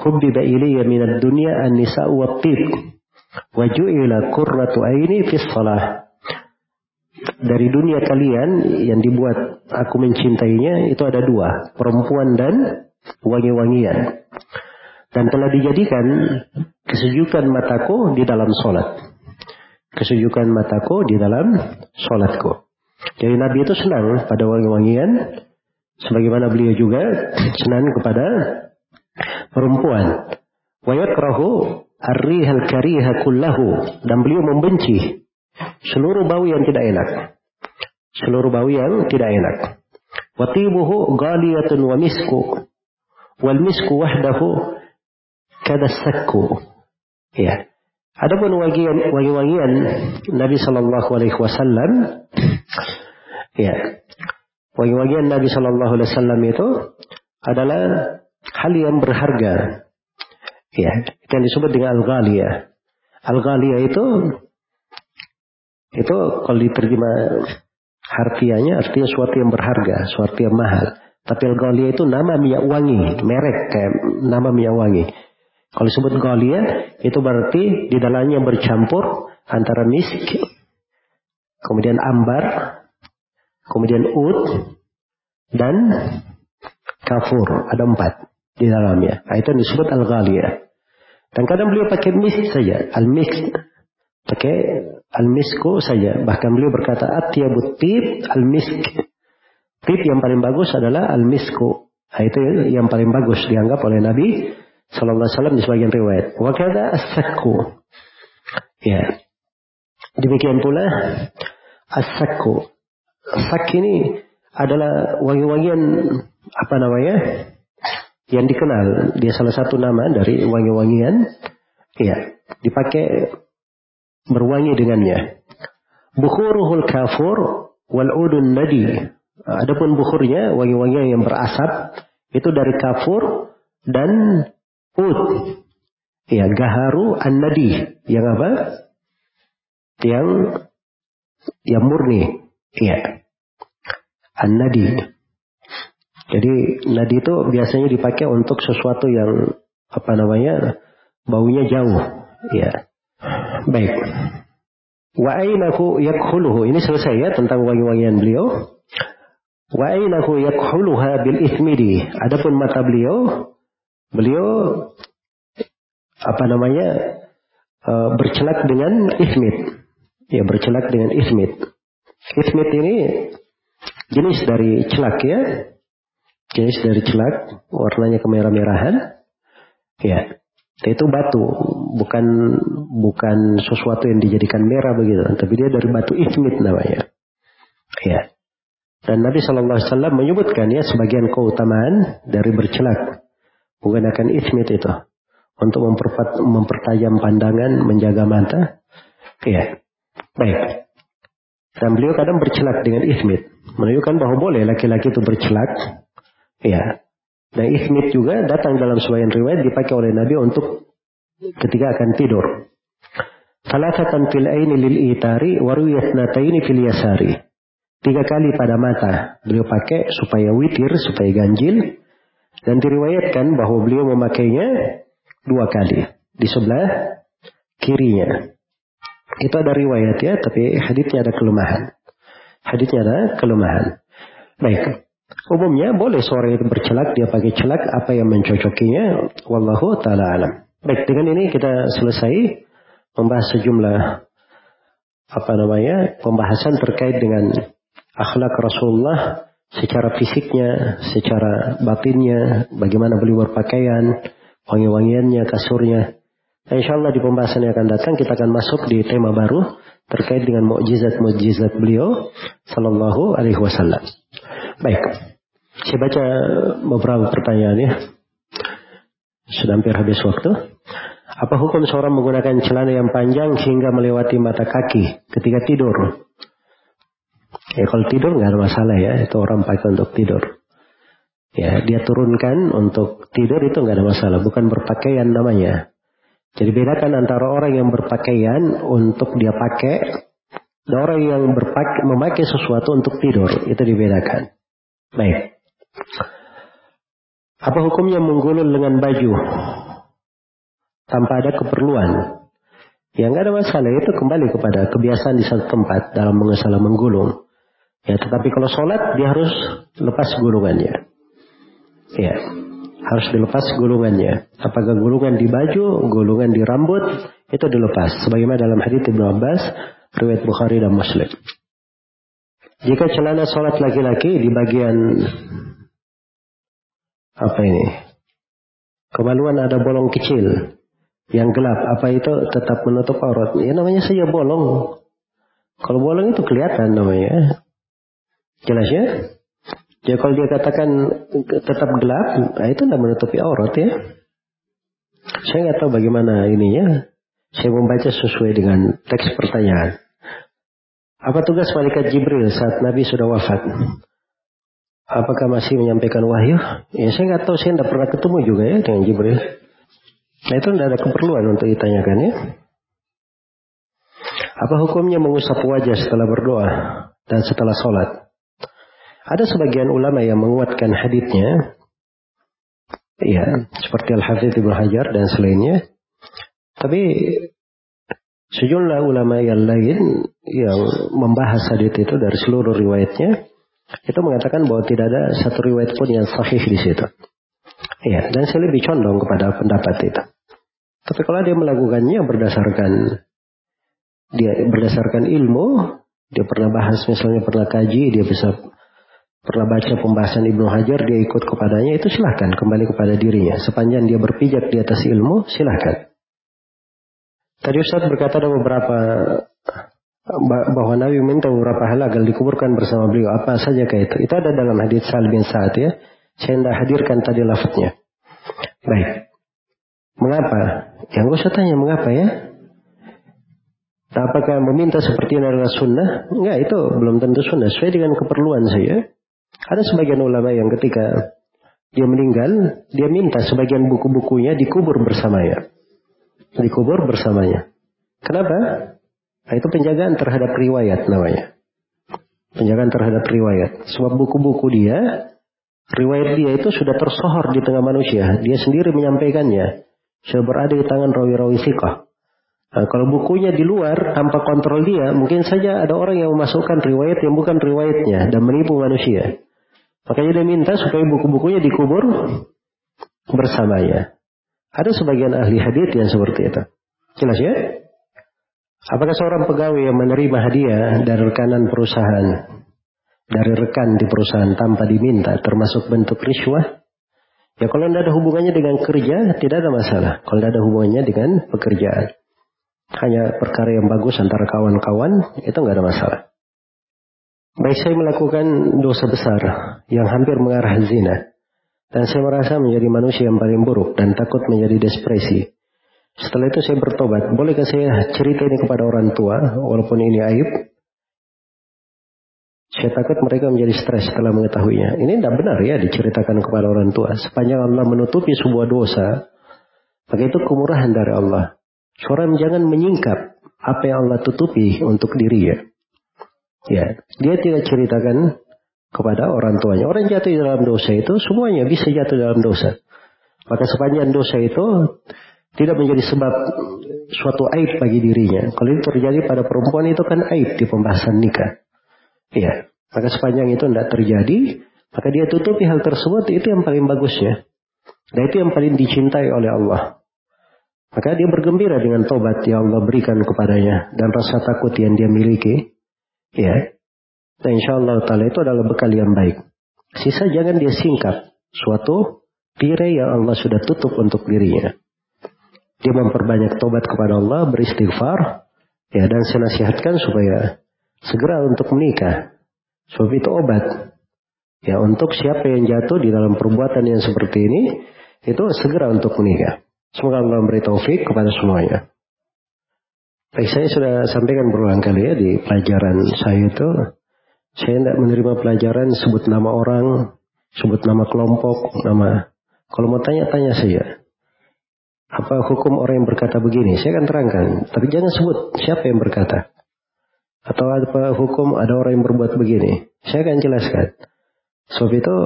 "Hubbiba ilayya minad dunya an-nisa wa tib, wa ju'ila qurratu aini fi salah." Dari dunia kalian yang dibuat aku mencintainya itu ada dua, perempuan dan wangi-wangian. Dan telah dijadikan kesejukan mataku di dalam solat. Kesejukan mataku di dalam solatku. Jadi Nabi itu senang pada wangi-wangian. Sebagaimana beliau juga *clears throat* senang kepada perempuan. Wa yakrahu arrihal kariha kullahu. Dan beliau membenci seluruh bau yang tidak enak. Seluruh bau yang tidak enak. Watibuhu ghaliyatun wa misku. Wal misku wahdahu kada sakku. Ya. Adapun wangi-wangian Nabi Shallallahu Alaihi Wasallam, ya, wangi-wangian Nabi Shallallahu Alaihi Wasallam itu adalah hal yang berharga, ya, yang disebut dengan al-ghaliyah. Al-ghaliyah itu itu kalau diterjemah harfiahnya artinya suatu yang berharga, suatu yang mahal. Tapi al-ghaliyah itu nama minyak wangi, merek kayak nama minyak wangi. Kalau disebut galia, itu berarti di dalamnya bercampur antara misk, kemudian ambar, kemudian ud, dan kafur. Ada empat di dalamnya. Nah, itu disebut al-ghalia. Dan kadang beliau pakai misk saja, al-misk. Pakai al-misku saja. Bahkan beliau berkata, atyabut tib al-misk. Tib yang paling bagus adalah al-misku. Nah, itu yang paling bagus dianggap oleh Nabi Sallallahu Alaihi Wasallam di sebagian riwayat. Wakada as-sakku. Ya. Demikian pula as-sakku. Sak ini adalah wangi-wangian apa namanya? Yang dikenal. Dia salah satu nama dari wangi-wangian. Ya. Dipakai berwangi dengannya. Bukhuruhul kafur wal udun nadi. Adapun bukhurnya, wangi-wangian yang berasap, itu dari kafur dan Ud. Ya, gaharu an-nadi. Yang apa? Yang yang murni. Iya. An-nadi. Jadi nadi itu biasanya dipakai untuk sesuatu yang apa namanya? baunya jauh. Ya. Baik. Wa ainahu yakhuluhu. Ini selesai ya tentang wangi-wangian beliau. Wa ainahu yakhuluha bil ithmidi. Adapun mata beliau Beliau apa namanya uh, bercelak dengan ismit. Ya bercelak dengan ismit. Ismit ini jenis dari celak ya. Jenis dari celak, warnanya kemerah-merahan. Ya. Itu batu, bukan bukan sesuatu yang dijadikan merah begitu, tapi dia dari batu ismit namanya. Ya. Dan Nabi Shallallahu Alaihi Wasallam menyebutkan ya sebagian keutamaan dari bercelak menggunakan ismit itu untuk mempertajam pandangan, menjaga mata. Iya. Baik. Dan beliau kadang bercelak dengan ismit. Menunjukkan bahwa boleh laki-laki itu bercelak. Iya. Dan ismit juga datang dalam sebagian riwayat dipakai oleh Nabi untuk ketika akan tidur. Salasatan fil aini lil itari nataini fil yasari. Tiga kali pada mata beliau pakai supaya witir, supaya ganjil. Dan diriwayatkan bahwa beliau memakainya dua kali di sebelah kirinya. Itu ada riwayat ya, tapi hadisnya ada kelemahan. Hadisnya ada kelemahan. Baik. Umumnya boleh seorang itu bercelak, dia pakai celak apa yang mencocokinya. Wallahu ta'ala alam. Baik, dengan ini kita selesai membahas sejumlah apa namanya pembahasan terkait dengan akhlak Rasulullah secara fisiknya, secara batinnya, bagaimana beliau berpakaian, wangi-wangiannya, kasurnya. Nah, insya Allah di pembahasan yang akan datang kita akan masuk di tema baru terkait dengan mukjizat-mukjizat beliau Sallallahu Alaihi Wasallam. Baik, saya baca beberapa pertanyaan ya. Sudah hampir habis waktu. Apa hukum seorang menggunakan celana yang panjang hingga melewati mata kaki ketika tidur? Ya kalau tidur nggak ada masalah ya, itu orang pakai untuk tidur. Ya dia turunkan untuk tidur itu nggak ada masalah, bukan berpakaian namanya. Jadi bedakan antara orang yang berpakaian untuk dia pakai Dan orang yang berpakai, memakai sesuatu untuk tidur, itu dibedakan. Baik. Apa hukumnya menggulung dengan baju tanpa ada keperluan? Ya nggak ada masalah itu kembali kepada kebiasaan di satu tempat dalam mengesala menggulung. Ya tetapi kalau sholat dia harus lepas gulungannya. Ya harus dilepas gulungannya. Apakah gulungan di baju, gulungan di rambut itu dilepas. Sebagaimana dalam hadits Ibnu Abbas, riwayat Bukhari dan Muslim. Jika celana sholat laki-laki di bagian apa ini? Kemaluan ada bolong kecil yang gelap. Apa itu tetap menutup aurat? Ya namanya saja bolong. Kalau bolong itu kelihatan namanya. Jelas ya? Jadi kalau dia katakan tetap gelap, nah itu tidak menutupi aurat ya. Saya nggak tahu bagaimana ininya. Saya membaca sesuai dengan teks pertanyaan. Apa tugas malaikat Jibril saat Nabi sudah wafat? Apakah masih menyampaikan wahyu? Ya saya nggak tahu, saya tidak pernah ketemu juga ya dengan Jibril. Nah itu tidak ada keperluan untuk ditanyakan ya. Apa hukumnya mengusap wajah setelah berdoa dan setelah sholat? Ada sebagian ulama yang menguatkan haditnya. Ya, seperti Al-Hafidh Ibnu Hajar dan selainnya. Tapi sejumlah ulama yang lain yang membahas hadit itu dari seluruh riwayatnya itu mengatakan bahwa tidak ada satu riwayat pun yang sahih di situ. Iya, dan saya lebih condong kepada pendapat itu. Tapi kalau dia melakukannya berdasarkan dia berdasarkan ilmu, dia pernah bahas misalnya pernah kaji, dia bisa pernah baca pembahasan Ibnu Hajar, dia ikut kepadanya, itu silahkan kembali kepada dirinya. Sepanjang dia berpijak di atas ilmu, silahkan. Tadi Ustaz berkata ada beberapa bahwa Nabi minta beberapa hal agar dikuburkan bersama beliau. Apa saja kayak itu? Itu ada dalam hadits Sal bin Sa'ad ya. Saya tidak hadirkan tadi lafadznya. Baik. Mengapa? Yang gue tanya mengapa ya. Apakah meminta seperti ini adalah sunnah? Enggak, itu belum tentu sunnah. Sesuai dengan keperluan saya. Ada sebagian ulama yang ketika dia meninggal, dia minta sebagian buku-bukunya dikubur bersamanya. Dikubur bersamanya. Kenapa? Nah, itu penjagaan terhadap riwayat namanya. Penjagaan terhadap riwayat. Sebab buku-buku dia, riwayat dia itu sudah tersohor di tengah manusia. Dia sendiri menyampaikannya. Sudah berada di tangan rawi-rawi sikah. Nah, kalau bukunya di luar tanpa kontrol dia, mungkin saja ada orang yang memasukkan riwayat yang bukan riwayatnya dan menipu manusia. Makanya dia minta supaya buku-bukunya dikubur bersamanya. Ada sebagian ahli hadith yang seperti itu. Jelas ya? Apakah seorang pegawai yang menerima hadiah dari rekanan perusahaan, dari rekan di perusahaan tanpa diminta, termasuk bentuk riswah? Ya kalau tidak ada hubungannya dengan kerja, tidak ada masalah. Kalau tidak ada hubungannya dengan pekerjaan. Hanya perkara yang bagus antara kawan-kawan, itu nggak ada masalah. Baik saya melakukan dosa besar yang hampir mengarah zina. Dan saya merasa menjadi manusia yang paling buruk dan takut menjadi depresi. Setelah itu saya bertobat. Bolehkah saya cerita ini kepada orang tua, walaupun ini aib? Saya takut mereka menjadi stres setelah mengetahuinya. Ini tidak benar ya diceritakan kepada orang tua. Sepanjang Allah menutupi sebuah dosa, maka itu kemurahan dari Allah. Seorang jangan menyingkap apa yang Allah tutupi untuk dirinya. Ya, dia tidak ceritakan kepada orang tuanya. Orang jatuh dalam dosa itu semuanya bisa jatuh dalam dosa. Maka sepanjang dosa itu tidak menjadi sebab suatu aib bagi dirinya. Kalau itu terjadi pada perempuan itu kan aib di pembahasan nikah. Iya. Maka sepanjang itu tidak terjadi, maka dia tutupi hal tersebut itu yang paling bagusnya. Dan itu yang paling dicintai oleh Allah. Maka dia bergembira dengan tobat yang Allah berikan kepadanya dan rasa takut yang dia miliki. Ya. Dan insya Allah ta'ala itu adalah bekal yang baik. Sisa jangan dia singkap suatu tirai yang Allah sudah tutup untuk dirinya. Dia memperbanyak tobat kepada Allah, beristighfar, ya dan saya nasihatkan supaya segera untuk menikah. Sebab itu obat. Ya untuk siapa yang jatuh di dalam perbuatan yang seperti ini, itu segera untuk menikah. Semoga Allah memberi taufik kepada semuanya. Baik, saya sudah sampaikan berulang kali ya di pelajaran saya itu. Saya tidak menerima pelajaran sebut nama orang, sebut nama kelompok, nama. Kalau mau tanya-tanya saya. Apa hukum orang yang berkata begini? Saya akan terangkan. Tapi jangan sebut siapa yang berkata. Atau apa hukum ada orang yang berbuat begini? Saya akan jelaskan. Sebab itu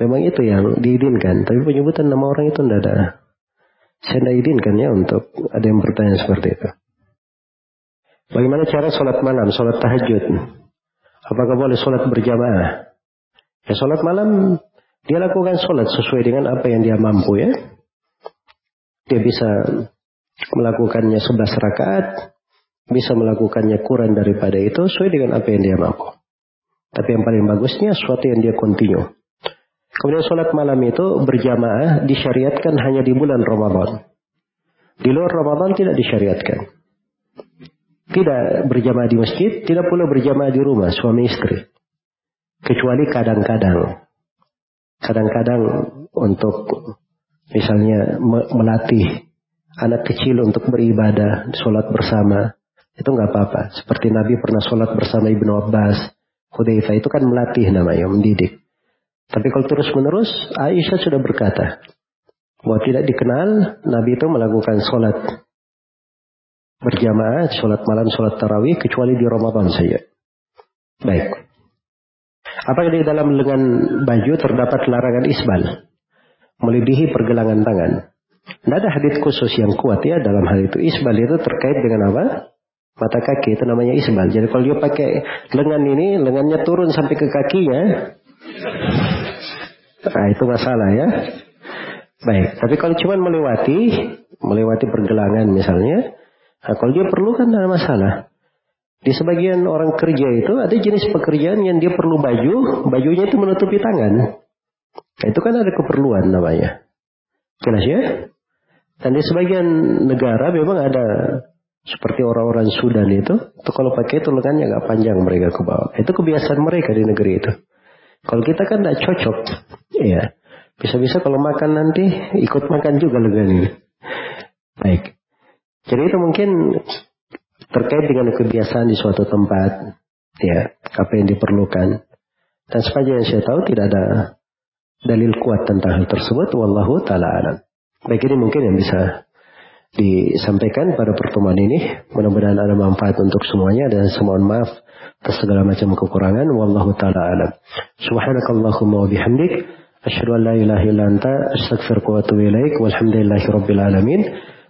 memang itu yang diizinkan. Tapi penyebutan nama orang itu tidak ada. Saya tidak izinkan ya untuk ada yang bertanya seperti itu. Bagaimana cara sholat malam, sholat tahajud? Apakah boleh sholat berjamaah? Ya sholat malam, dia lakukan sholat sesuai dengan apa yang dia mampu ya. Dia bisa melakukannya 11 rakaat, bisa melakukannya kurang daripada itu sesuai dengan apa yang dia mampu. Tapi yang paling bagusnya sesuatu yang dia kontinu. Kemudian sholat malam itu berjamaah disyariatkan hanya di bulan Ramadan. Di luar Ramadan tidak disyariatkan. Tidak berjamaah di masjid, tidak pula berjamaah di rumah suami istri. Kecuali kadang-kadang. Kadang-kadang untuk misalnya melatih anak kecil untuk beribadah, sholat bersama. Itu nggak apa-apa. Seperti Nabi pernah sholat bersama Ibnu Abbas, Hudayfa itu kan melatih namanya, mendidik. Tapi kalau terus-menerus, Aisyah sudah berkata, bahwa tidak dikenal Nabi itu melakukan sholat berjamaah, sholat malam, sholat tarawih, kecuali di Ramadan saja. Baik. Apakah di dalam lengan baju terdapat larangan isbal? Melebihi pergelangan tangan. Tidak ada hadis khusus yang kuat ya dalam hal itu. Isbal itu terkait dengan apa? Mata kaki itu namanya isbal. Jadi kalau dia pakai lengan ini, lengannya turun sampai ke kakinya. Nah itu masalah ya. Baik, tapi kalau cuma melewati, melewati pergelangan misalnya, Nah, kalau dia perlu kan tidak masalah. Di sebagian orang kerja itu ada jenis pekerjaan yang dia perlu baju, bajunya itu menutupi tangan. Nah, itu kan ada keperluan namanya. Jelas ya? Dan di sebagian negara memang ada seperti orang-orang Sudan itu, itu kalau pakai itu lengannya agak panjang mereka ke bawah. Itu kebiasaan mereka di negeri itu. Kalau kita kan tidak cocok, ya. Bisa-bisa kalau makan nanti ikut makan juga lengan ini. Baik. Jadi itu mungkin terkait dengan kebiasaan di suatu tempat, ya, apa yang diperlukan. Dan sepanjang yang saya tahu tidak ada dalil kuat tentang hal tersebut, wallahu taala alam. Baik ini mungkin yang bisa disampaikan pada pertemuan ini. Mudah-mudahan ada manfaat untuk semuanya dan semohon maaf atas segala macam kekurangan. Wallahu taala alam. Subhanakallahumma wa bihamdik asyhadu an la ilaha illa anta astaghfiruka wa atubu ilaik. Walhamdulillahi rabbil alamin.